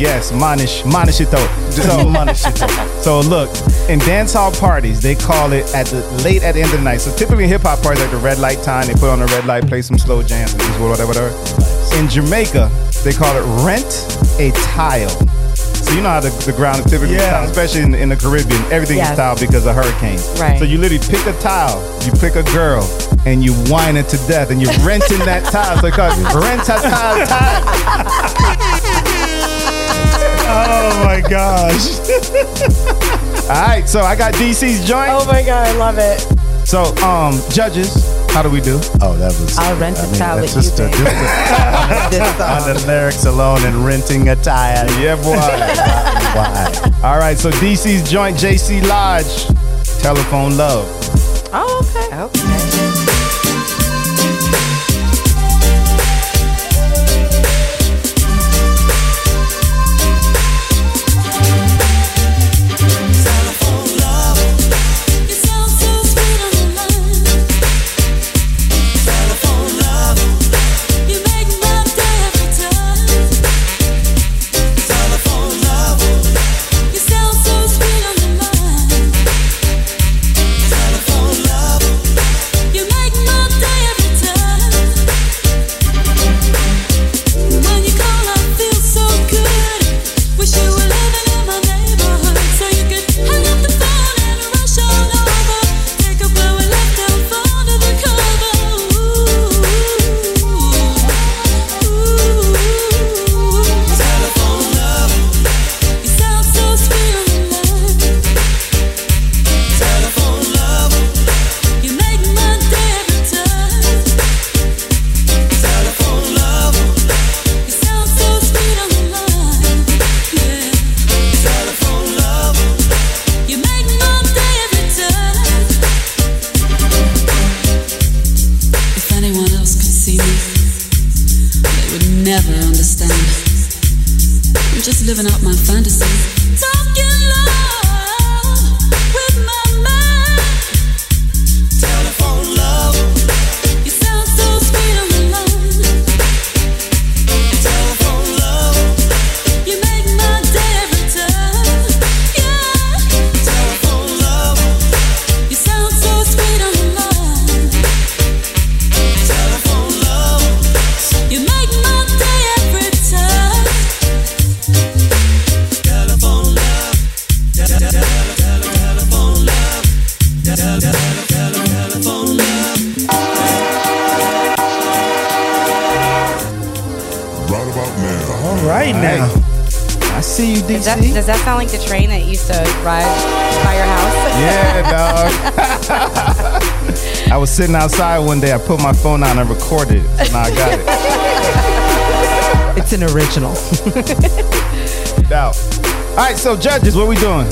Yes, manish, manishito. So, manishito. so look, in dancehall parties, they call it at the late at the end of the night. So typically hip hop parties like the red light time, they put on the red light, play some slow jams, whatever, whatever. In Jamaica, they call it rent a tile. So you know how the, the ground is typically yeah. tiled, especially in, in, the Caribbean. Everything yes. is tiled because of hurricanes. Right. So you literally pick a tile, you pick a girl, and you whine it to death, and you're renting that tile. So it rent a tile, tile oh my gosh. All right, so I got DC's joint. Oh my god, I love it. So, um, judges, how do we do? Oh, that was. I'll rent I a mean, with just you. A, just on the lyrics alone and renting a tire. Yeah, boy. Why? All right, so DC's joint, JC Lodge, telephone love. Oh, okay. Okay. was sitting outside one day. I put my phone on and recorded it. Now I got it. it's an original. Doubt. All right, so judges, what we doing?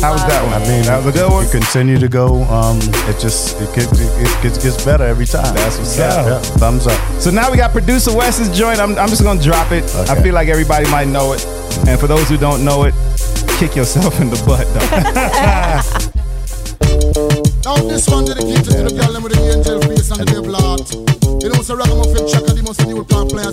How was that one? I mean, that was a good one. You continue to go. Um, it just it gets, it gets, gets better every time. That's what's yeah. up. Yeah. Thumbs up. So now we got producer Wes's joint. I'm, I'm just gonna drop it. Okay. I feel like everybody might know it, and for those who don't know it, kick yourself in the butt. This one dedicated to the girl with the angel face and the devil heart. You know, so ragamuffin checker, the most new car players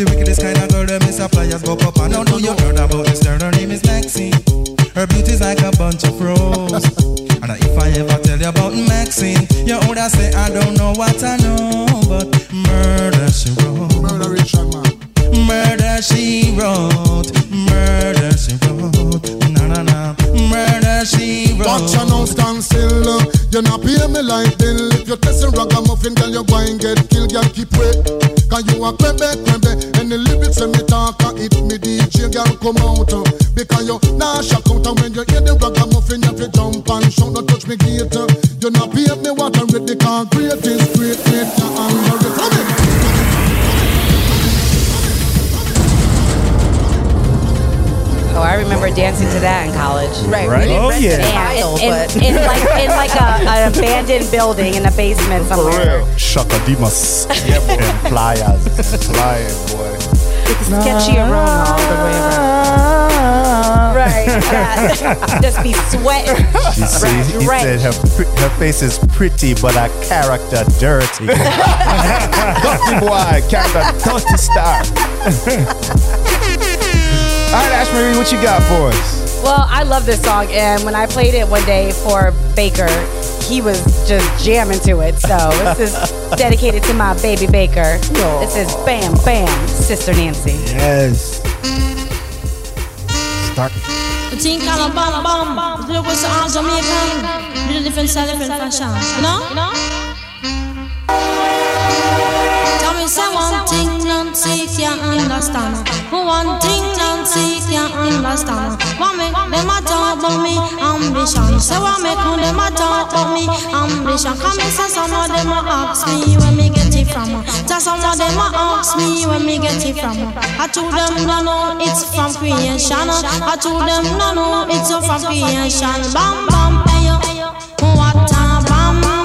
The wickedest kind of girl them is suppliers go up and now do you heard about this girl? Her name is Maxine. Her beauty's like a bunch of roses. and if I ever tell you about Maxine, you older say I don't know what I know, but murder she wrote. Murder man. Murder she wrote. Murder she wrote. Na na na. Murder she wrote. Watch and now stand still. Uh. You not pay me like bill. If you're testing ragamuffin, girl, you go and get killed. Girl, keep wait. Cause you a crebe, crebe. And the lyrics when me talk, and it me DJ, girl, come out. uh. Because you nah shock out. And when you hear the ragamuffin, you to jump and shout. Don't touch me gate. uh. You not pay me what I read. The concrete is great, Oh, I remember dancing to that in college. Right, Right. really Oh, versatile, yeah. In, in, in like in like a, an abandoned building in a basement somewhere. Chaka Demus. and Pliers. Flying, boy. With the sketchy aroma all the way around. Right. that. Just be sweating. She, said- he right. said her, her face is pretty, but her character dirty. Dirty boy, character dirty star. All right, Ash Marie, what you got for us? Well, I love this song, and when I played it one day for Baker, he was just jamming to it. So this is dedicated to my baby Baker. This is Bam Bam, Sister Nancy. Yes. Start. Think I'm a bam bam. Look what's all Jamaican. Do the different style, different fashion. You know? You know? Tell me say one thing Nancy can't understand. One thing Nancy can't understand. What make them a talk about me ambition? Say what make them a talk about me ambition? Come and say some of them a ask me where me get it from. Tell some of them a ask me where me get it from. I told them no no it's from creation. I told them no no it's from creation. Bam bam hey yo. What a bam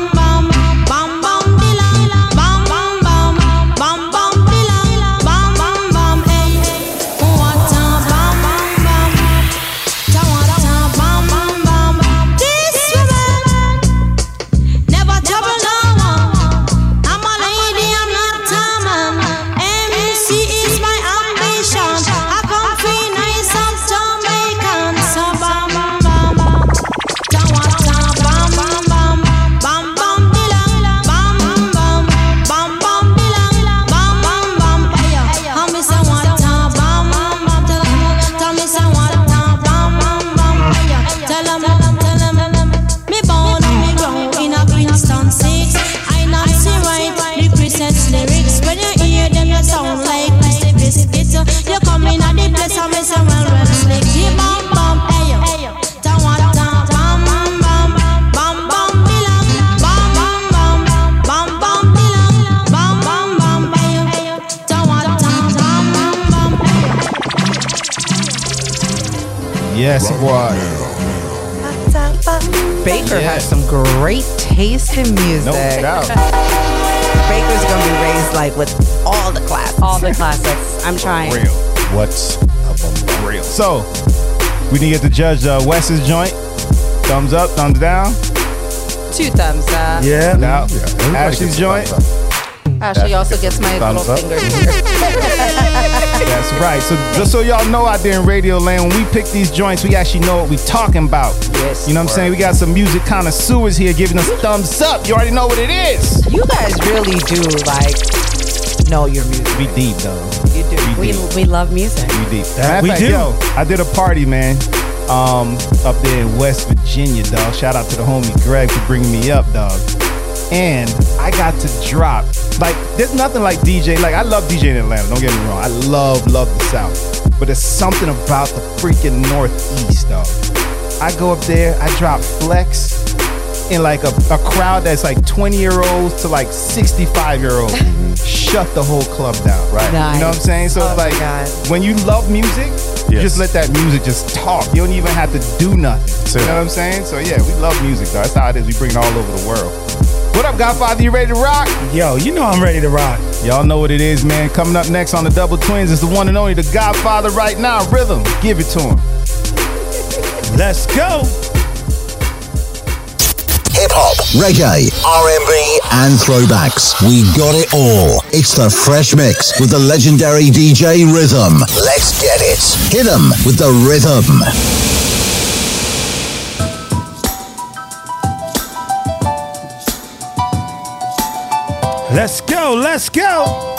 Yes, boy. Baker Yeah. has some great taste in music. No doubt. Baker's gonna be raised like with all the classics. All the classics. I'm trying. Real. What's a real? So, we need to get the judge uh, Wes's joint. Thumbs up, thumbs down. Two thumbs up. Yeah. Now, everybody Ashley's joint. thumbs Ashley also gets my Thumbs little up. finger here. That's right. So just so y'all know out there in Radio Land, when we pick these joints, we actually know what we talking about. Yes. You know what I'm saying? We got some music connoisseurs here giving us thumbs up. You already know what it is. You guys really do like know your music. We deep though. You do. We, we love music. We deep. That Matter we fact, do. Yo, I did a party, man. Um, up there in West Virginia, dog. Shout out to the homie Greg for bringing me up, dog. And I got to drop. Like, there's nothing like DJ. Like, I love DJ in Atlanta. Don't get me wrong. I love, love the South. But there's something about the freaking Northeast, dog. I go up there. I drop Flex in like a, a crowd that's like 20 year olds to like 65 year olds. Shut the whole club down. Right. You know what I'm saying? So oh it's like when you love music, you just let that music just talk. You don't even have to do nothing. You know what I'm saying? So yeah, we love music though. That's how it is. We bring it all over the world. What up, Godfather? You ready to rock? Yo, you know I'm ready to rock. Y'all know what it is, man. Coming up next on the Double Twins is the one and only the Godfather right now. Rhythm. Give it to him. Let's go. Hip hop, reggae, R&B, and throwbacks. We got it all. It's the Fresh Mix with the legendary DJ Rhythm. Let's get it. Hit Hit 'em with the rhythm. Let's go. Let's go.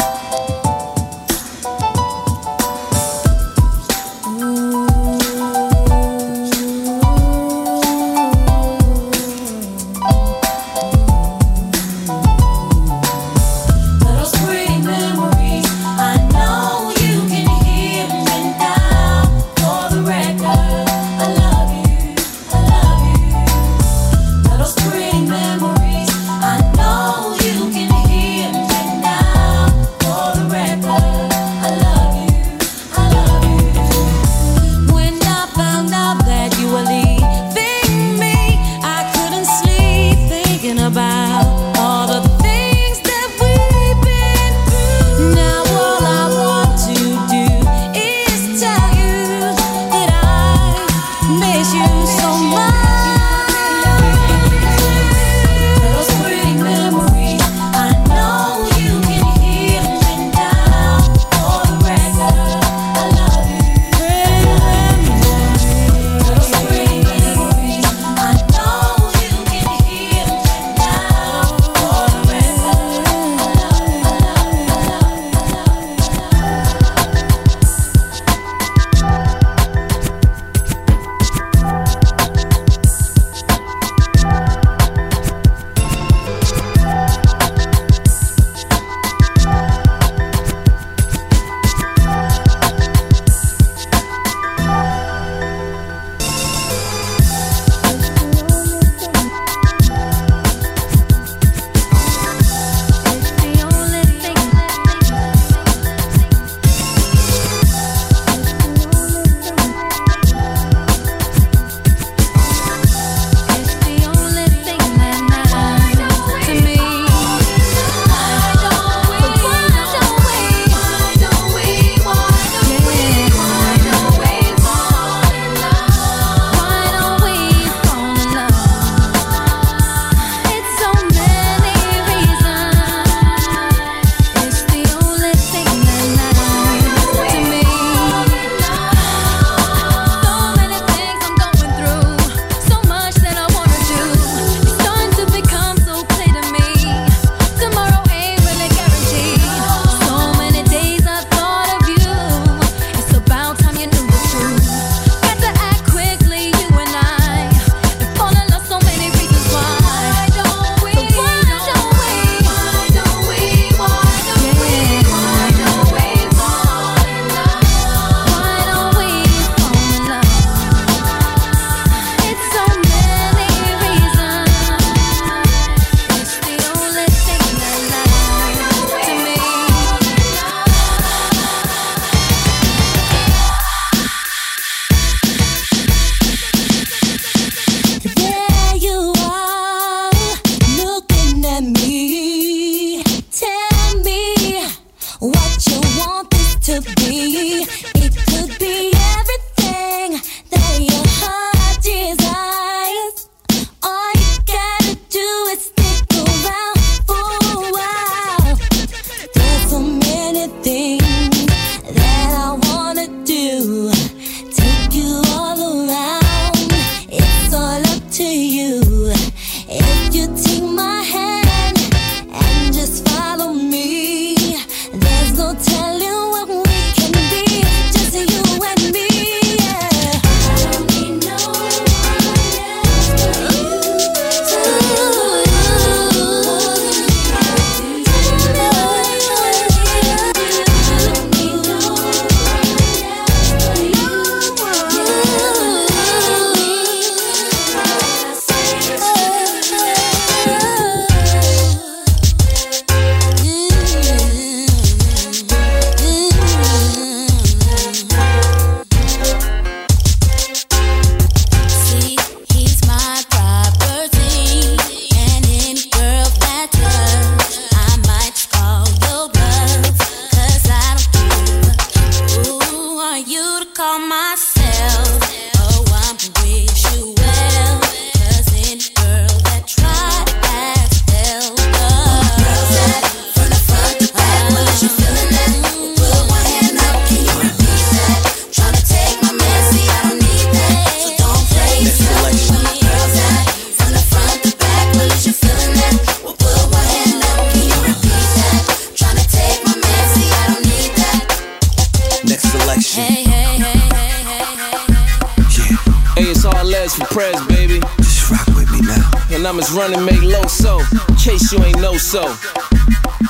So.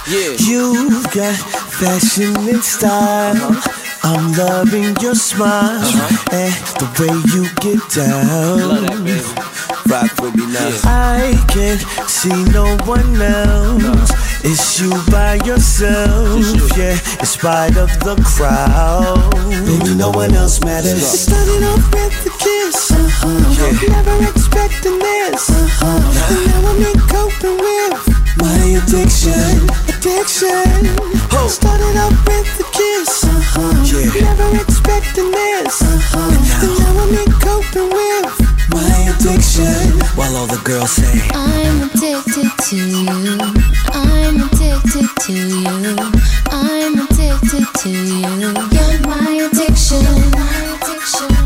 Yeah. You've got fashion and style. I'm loving your smile and the way you get down. That. Rock with me now. I can't see no one else. It's you by yourself, yeah, in spite of the crowd. Baby, no one else matters. Started off with a kiss, uh-huh. never expecting this, and now I'm in coping with my addiction, addiction. Started off with a kiss, uh-huh. never expecting this, and now I'm in coping with my addiction. While all the girls say, I'm addicted to you. I'm addicted to you. I'm addicted to you. You're my addiction. I'm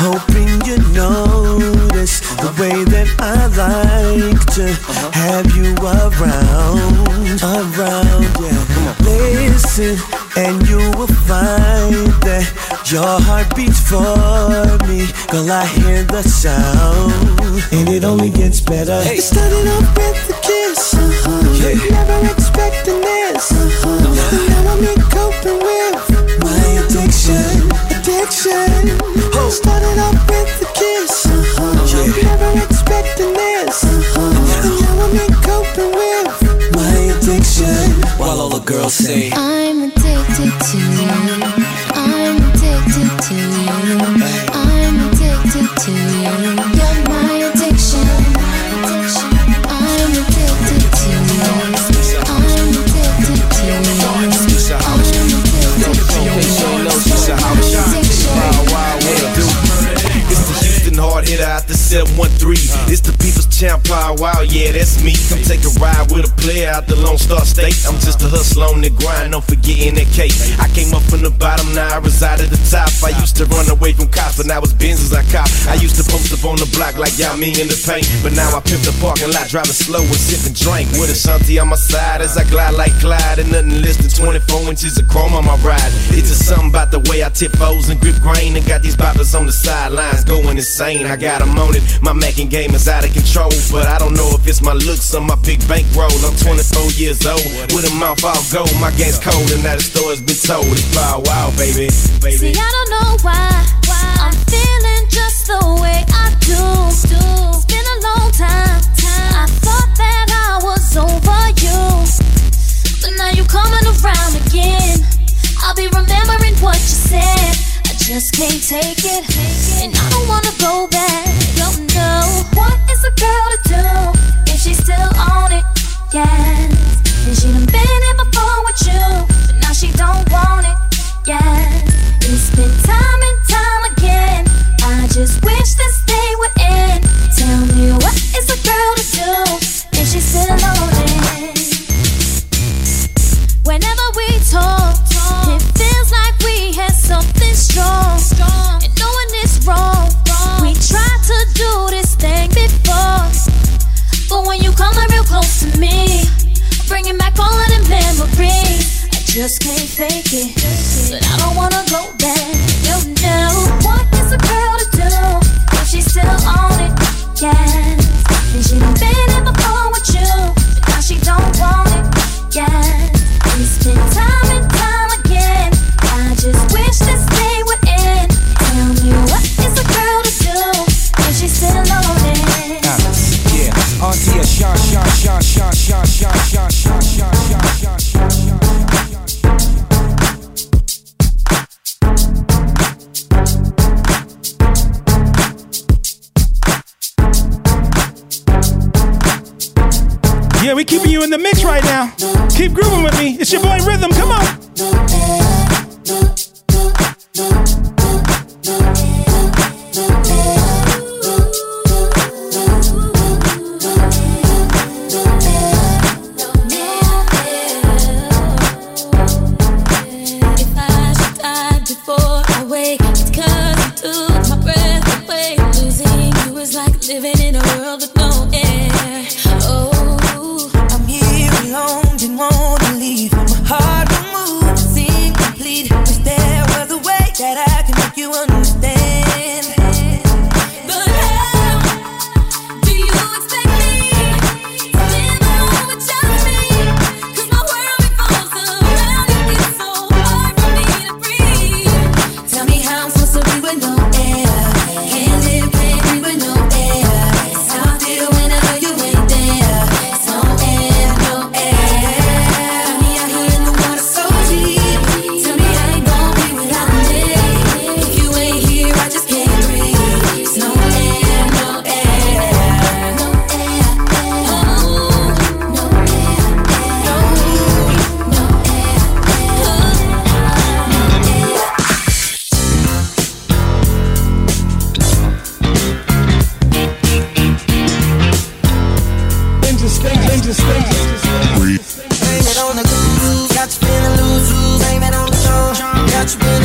hoping you notice the way that I like to have you around, around, yeah. Listen, and you will find that your heart beats for me. Girl, I hear the sound, and it only gets better. It started off with a kiss, uh-huh. never expecting this. Uh-huh. Now I'm in coping with addiction. Started off with a kiss, uh-huh. never expecting this. Uh-huh. Now I'm coping with my addiction. while all the girls say, I'm addicted to you. I'm addicted to you. I'm addicted to you. Hitter out the 713. It's the people's champ Paul Wall, yeah, that's me. Come take a ride with a player out the Lone Star State. I'm just a hustler on the grind, don't forgetting that cake. I came up from the bottom, now I reside at the top. I used to run away from cops, but now it's Benz's I cop. I used to post up on the block like y'all me in the paint. But now I pimp the parking lot, driving slow and sipping drink. With a shanty on my side as I glide like Clyde. And nothing less than 24 inches of chrome on my ride. It's just something about the way I tip foes and grip grain. And got these boppers on the sidelines going insane. I got 'em on it, my macking game is out of control. But I don't know if it's my looks or my big bankroll. I'm 24 years old, with a mouth all gold. My game's cold and now the story's been told. It's Paul Wall, baby. baby. See, I don't know why, I'm feeling just the way I do. It's been a long time. I thought that I was over you, but now you're coming around again. she said, I just can't take it. And I don't wanna go back. Don't know what is a girl to do if she's still on it. Yes. And she done been here before with you, but now she don't want it. Yes. It's been time and time again. I just wish this day would end. Tell me what is a girl to do if she's still on it? Whenever we talk, something strong. And knowing it's wrong, we tried to do this thing before. But when you come real close to me, bringing back all of the memories, I just can't fake it. But I don't wanna go back. You know what is a girl to do if she's still on it? Yes, and she done been here before Yeah, we keeping you in the mix right now. Keep grooving with me. It's your boy Rhythm. Come on. just Blame it on the groove. got you feeling loose, blame it on the show, got you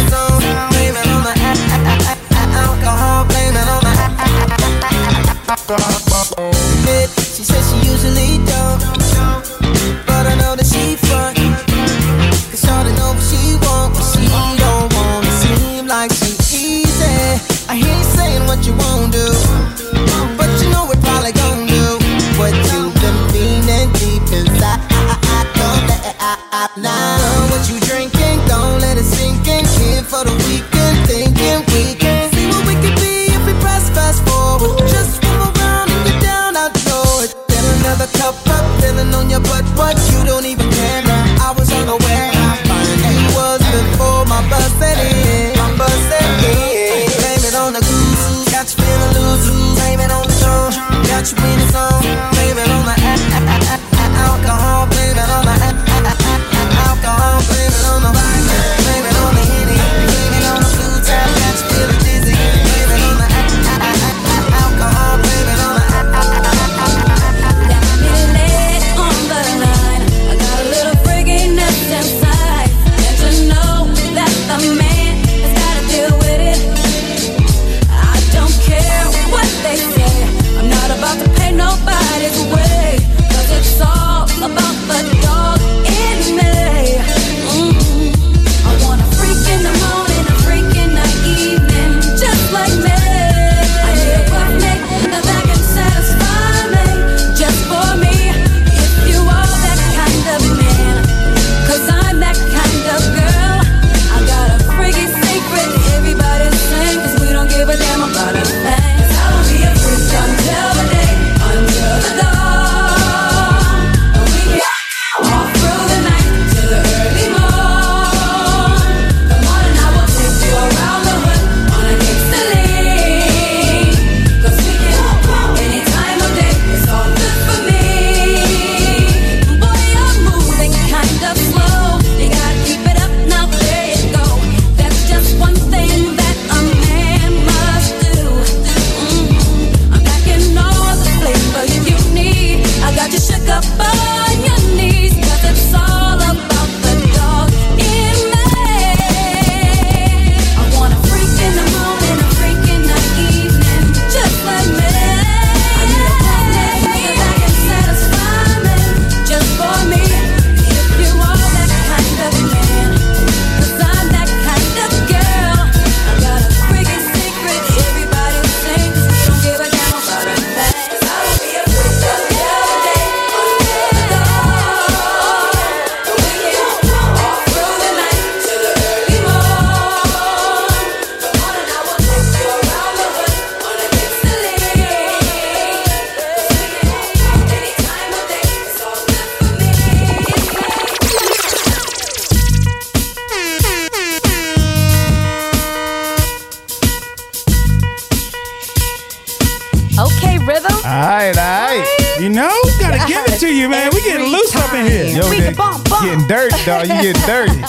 right, all right. Alright. You know, gotta give it to you, man. We getting loose up in here. Yo, they getting dirty, dog. You getting dirty.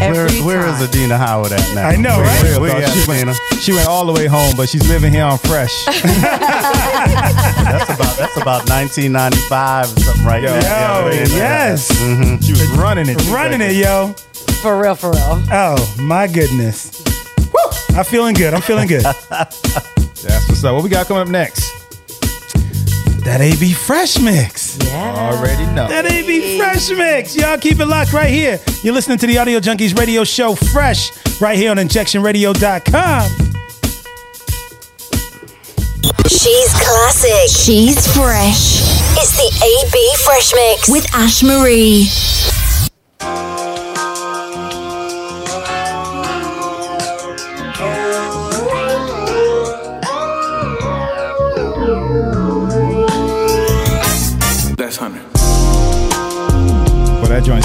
Where, where is Adina Howard at now? I know, For right? real, Where dog. She went, she went all the way home, but she's living here on fresh. That's about that's about 1995 or something right Yo, there. yo, Yeah, yeah. yes. Mhm. She was running it. Running it, yo. For real, for real. Oh my goodness. Woo! I'm feeling good. I'm feeling good. That's what's up. What we got coming up next? that AB Fresh Mix. Yeah. Already know. That AB Fresh Mix. Y'all keep it locked right here. You're listening to the Audio Junkies radio show Fresh right here on injectionradio.com. She's classic. She's fresh. It's the AB Fresh Mix with Ash Marie.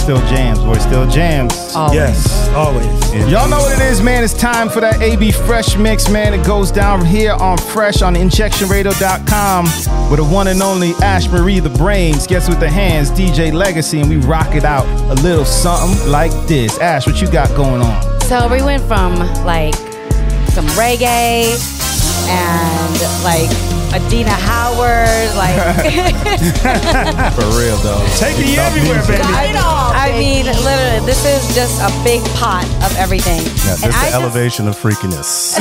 Still jams. Boy, still jams. Yes, always. Y'all know what it is, man. It's time for that AB Fresh Mix, man. It goes down here on Fresh on injectionradio.com with the one and only Ash Marie the Brains gets with the hands, DJ Legacy, and we rock it out a little something like this. Ash, what you got going on? So we went from like some reggae and like Adina Howard, like For real, though. Taking you everywhere, baby. I, I mean, literally, this is just a big pot of everything. Yeah, and that's I the just, elevation of freakiness.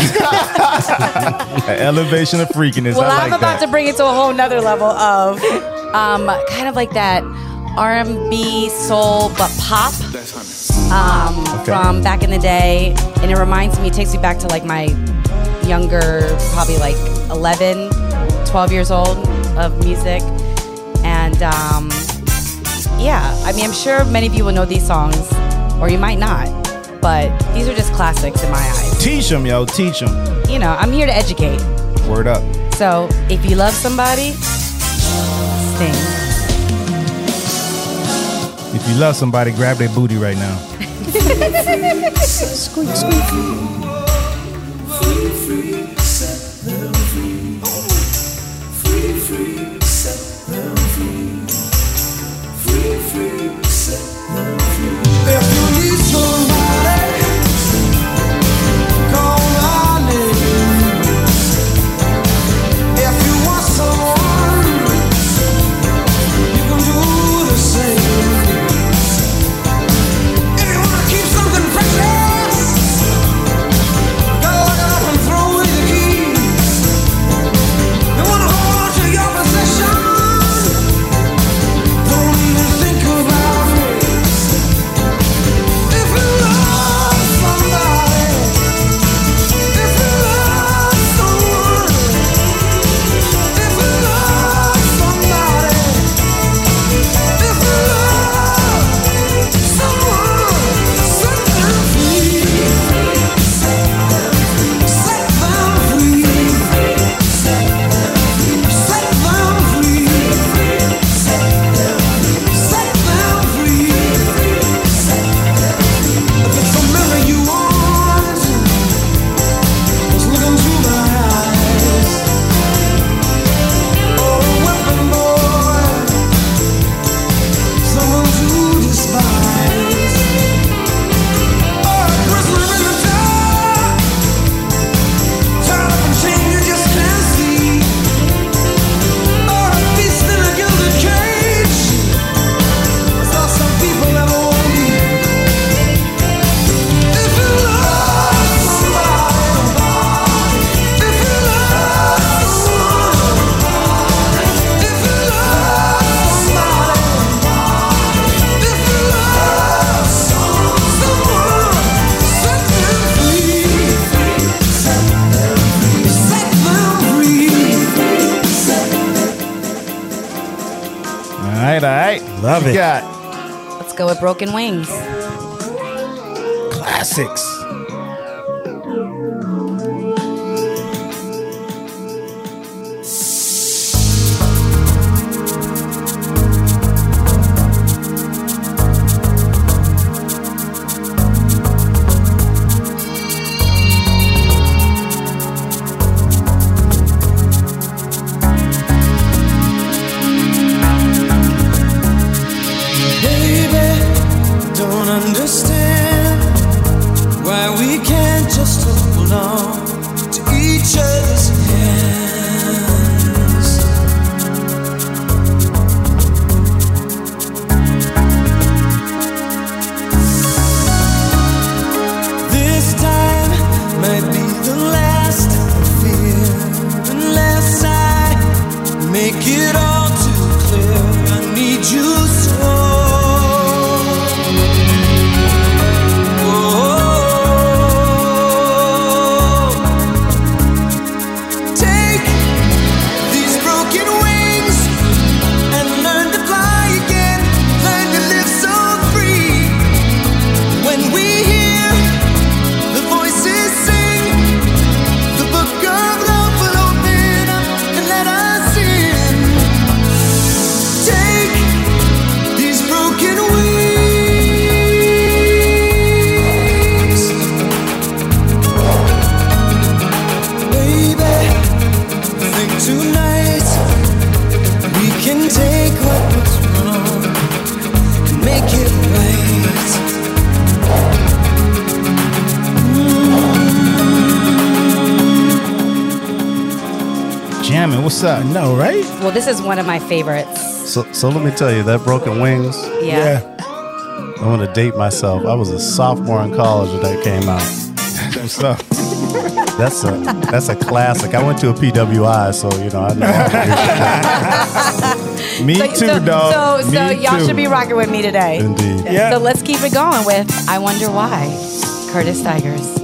An elevation of freakiness. well, I I'm like about that. to bring it to a whole nother level of um, kind of like that R&B soul but pop. Um, Okay. from back in the day, and it reminds me, it takes me back to like my younger, probably like 11, 12 years old of music, and um, yeah, I mean, I'm sure many of you will know these songs, or you might not, but these are just classics in my eyes. Teach them, yo. Teach them. You know, I'm here to educate. Word up. So if you love somebody, sing. If you love somebody, grab their booty right now. squeak, squeak. If Broken Wings. Is one of my favorites. So, so let me tell you, that Broken Wings, Yeah. I'm going to date myself. I was a sophomore in college when that came out. What's up? That's a that's a classic. I went to a PWI, so you know I know. Me so, too, so, dog. So, so Me y'all too. should be rocking with me today. Indeed. Yeah. So let's keep it going with I Wonder Why. Curtis Stigers.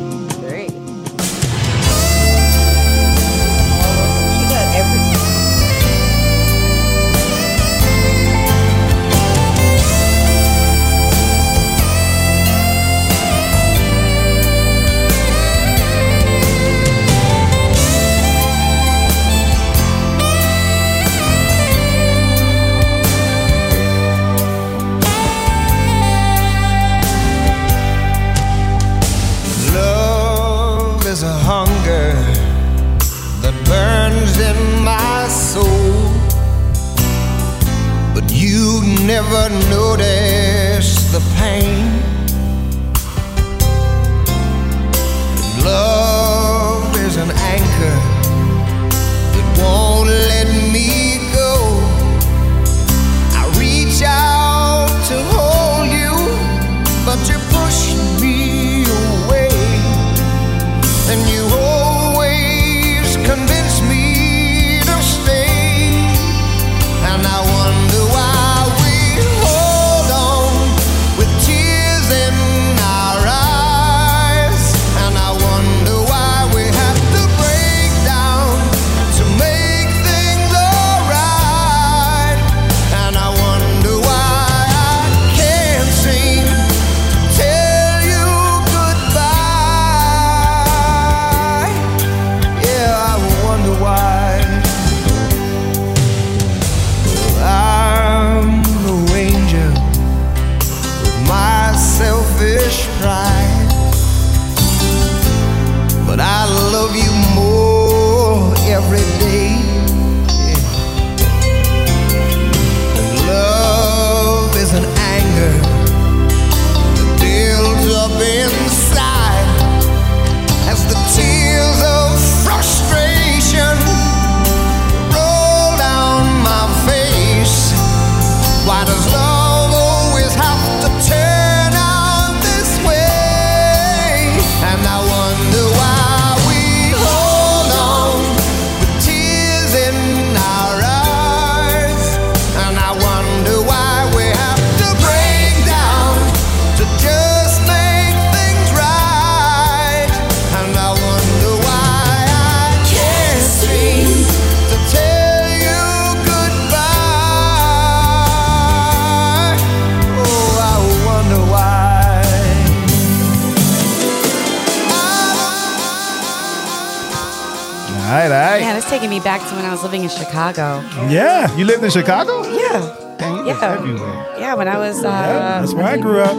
You lived in Chicago? Yeah. Dang, Yeah. everywhere. Yeah, when I was uh, Yeah, that's where I grew up.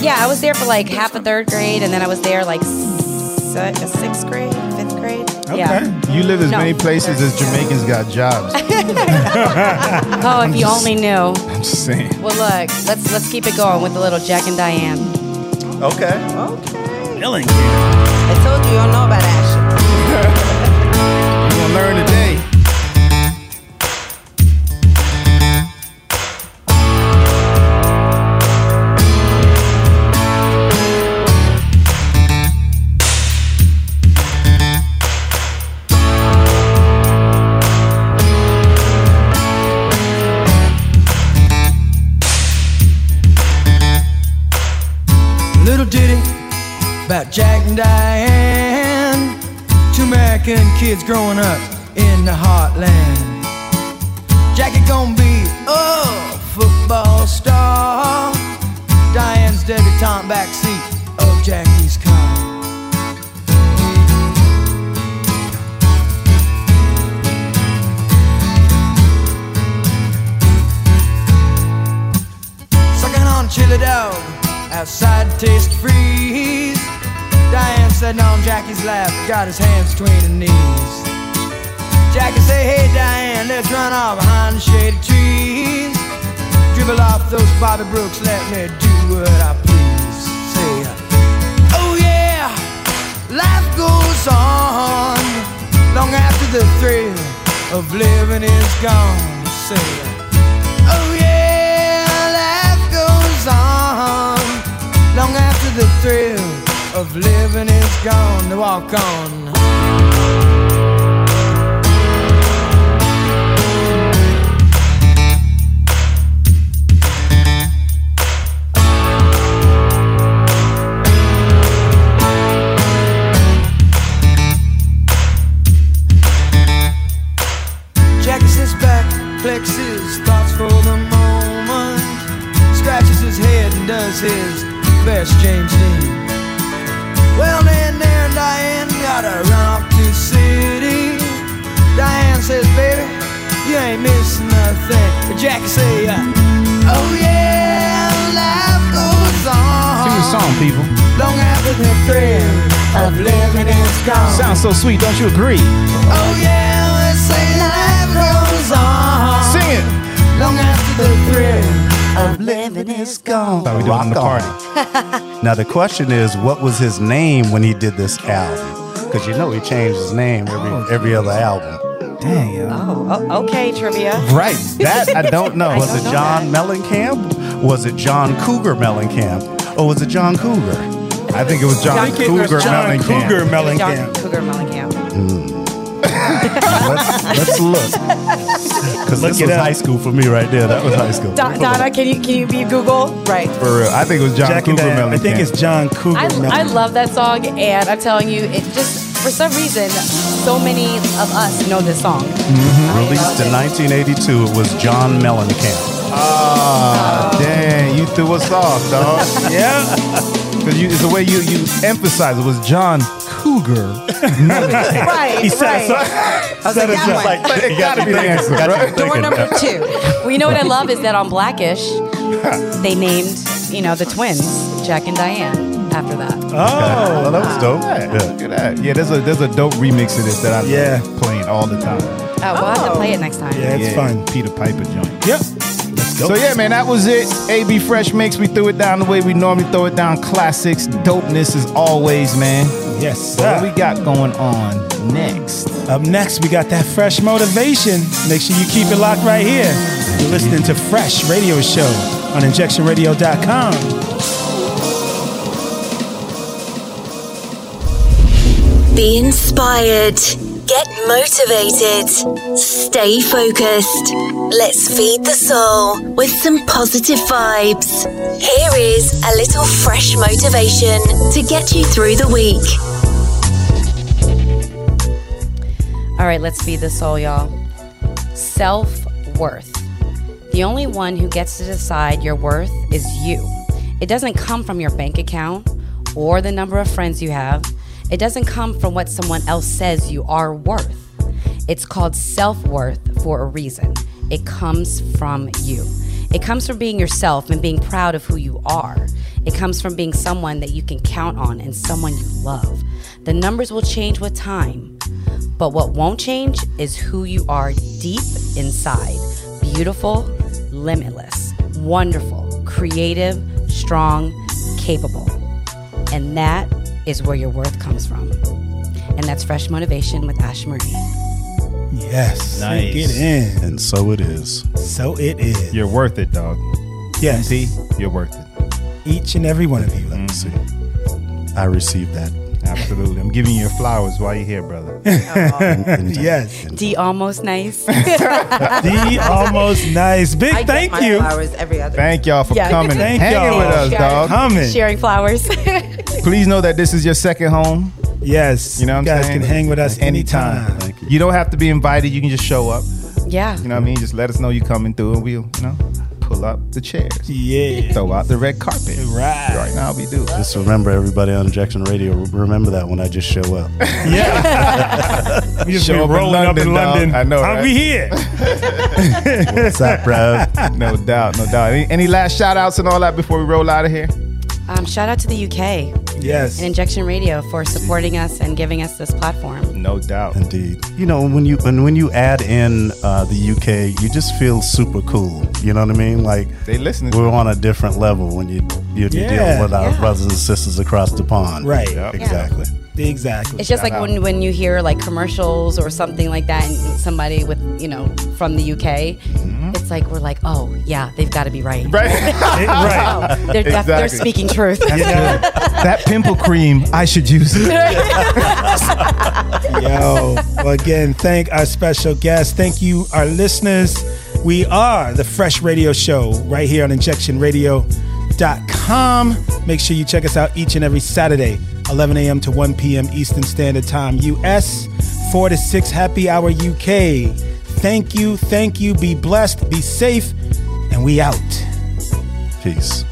Yeah, I was there for like half a third grade, and then I was there like se- sixth grade, fifth grade. Yeah. You live as No. many places as Jamaicans got jobs. Oh, if you only knew. I'm just saying. Well, look, let's let's keep it going with the little Jack and Diane. Okay. Okay. Mellencamp. I told you you don't know about that You gonna learn today. Growing up in the heartland. Jackie gonna be a football star. Diane's debutante backseat of Jackie's car. Sucking on chili dog outside Tastee Freez. Diane sitting on Jackie's lap, got his hands Bobbie Brooks, let me do what I please. Say, oh yeah, life goes on long after the thrill of living is gone. Say, oh yeah, life goes on long after the thrill of living is gone. To walk on. So sweet, don't you agree? Oh yeah, let's say life goes on. Sing it. Long after the thrill of living is gone. Thought we doing Rock the party. Now the question is, what was his name when he did this album? Because you know he changed his name every oh, every other album. Damn. Oh, oh, okay, trivia. Right, that I don't know. Was it John Mellencamp? Was it John Cougar Mellencamp? Or was it John Cougar? I think it was John I think it was Cougar John Mellencamp. Cougar John Mellencamp. Cougar Mellencamp. let's, let's look. Because this was up. high school for me right there. That was high school. Don- Donna, can you can you be Google? Right. For real, I think it was John Jack Cougar Mellencamp. I think it's John Cougar I, Mellencamp. I love that song, and I'm telling you, it just for some reason, so many of us know this song. Released in 1982, it was John Mellencamp. Ah, dang, you threw us off, dog. yeah. Because it's the way you you emphasize it was John Cougar. Right, He said right. so- said it that so- one. But it gotta be the answer, right? Door number two. Well, you know what I love is that on Blackish, they named you know the twins Jack and Diane after that. Oh, Oh, that was dope. Yeah, Yeah. look at that. Yeah, there's a there's a dope remix of this that I'm Yeah. playing all the time. Oh, we'll have to oh. play it next time. yeah, it's yeah, fun. Peter Piper joint. Yep. Let's. So yeah, man, that was it. AB Fresh Mix. We threw it down the way we normally throw it down. Classics, dopeness as always, man. Yes, So what we got going on next? Up next, we got that fresh motivation. Make sure you keep it locked right here. You're listening to Fresh Radio Show on injectionradio.com. Be inspired. Get motivated. Stay focused. Let's feed the soul with some positive vibes. Here is a little fresh motivation to get you through the week. All right, let's feed the soul, y'all. Self worth. The only one who gets to decide your worth is you. It doesn't come from your bank account or the number of friends you have. It doesn't come from what someone else says you are worth. It's called self worth for a reason. It comes from you. It comes from being yourself and being proud of who you are. It comes from being someone that you can count on and someone you love. The numbers will change with time, but what won't change is who you are deep inside beautiful, limitless, wonderful, creative, strong, capable. And that is where your worth comes from. And that's Fresh Motivation with Ash Marie. Yes. Nice. Get in. And so it is. So it is. You're worth it, dog. Yes. MP, you're worth it. Each and every one of you. Let me mm-hmm. see. I received that. Absolutely. I'm giving you your flowers while you're here, brother. yes. D almost nice. D almost nice. Big I get thank my you. flowers every other Thank y'all for Yeah. coming Thank hanging y'all. with us, Sharing- dog. Coming. Sharing flowers. Please know that this is your second home. Yes. You know what I'm you guys saying? can hang with us anytime. Thank you. You don't have to be invited. You can just show up. yeah. You know what I mean? Just let us know you're coming through and we'll, you know, pull up the chairs. Yeah. Throw out the red carpet. Right. Right now we do. Just remember, everybody on Injection Radio, remember that when I just show up. Yeah. we just Show been up in rolling up in London, dog. I know, I'll right? be here. What's up, bro? No doubt, no doubt. Any, any last shout outs and all that before we roll out of here? Um, shout out to the UK Yes. and Injection Radio for supporting us and giving us this platform. No doubt. Indeed. You know, when you when when you add in uh, the UK, you just feel super cool. You know what I mean? Like They listen. we're on a different level when you you're Yeah. dealing with our Yeah. brothers and sisters across the pond. Right. Yep. Exactly. Exactly. It's just like Shout out. when, when you hear like commercials or something like that, and somebody with you know from the UK, mm-hmm. it's like we're like, oh yeah, they've got to be right. Right? right. Oh, they're, def- they're speaking truth. Know? that pimple cream, I should use it. Yo. Well, again, thank our special guest. Thank you, our listeners. We are the Fresh Radio Show right here on injectionradio.com. Make sure you check us out each and every Saturday, 11 a.m. to 1 p.m. Eastern Standard Time, US, 4 to 6 Happy Hour UK. Thank you, thank you. Be blessed, be safe, and we out. Peace.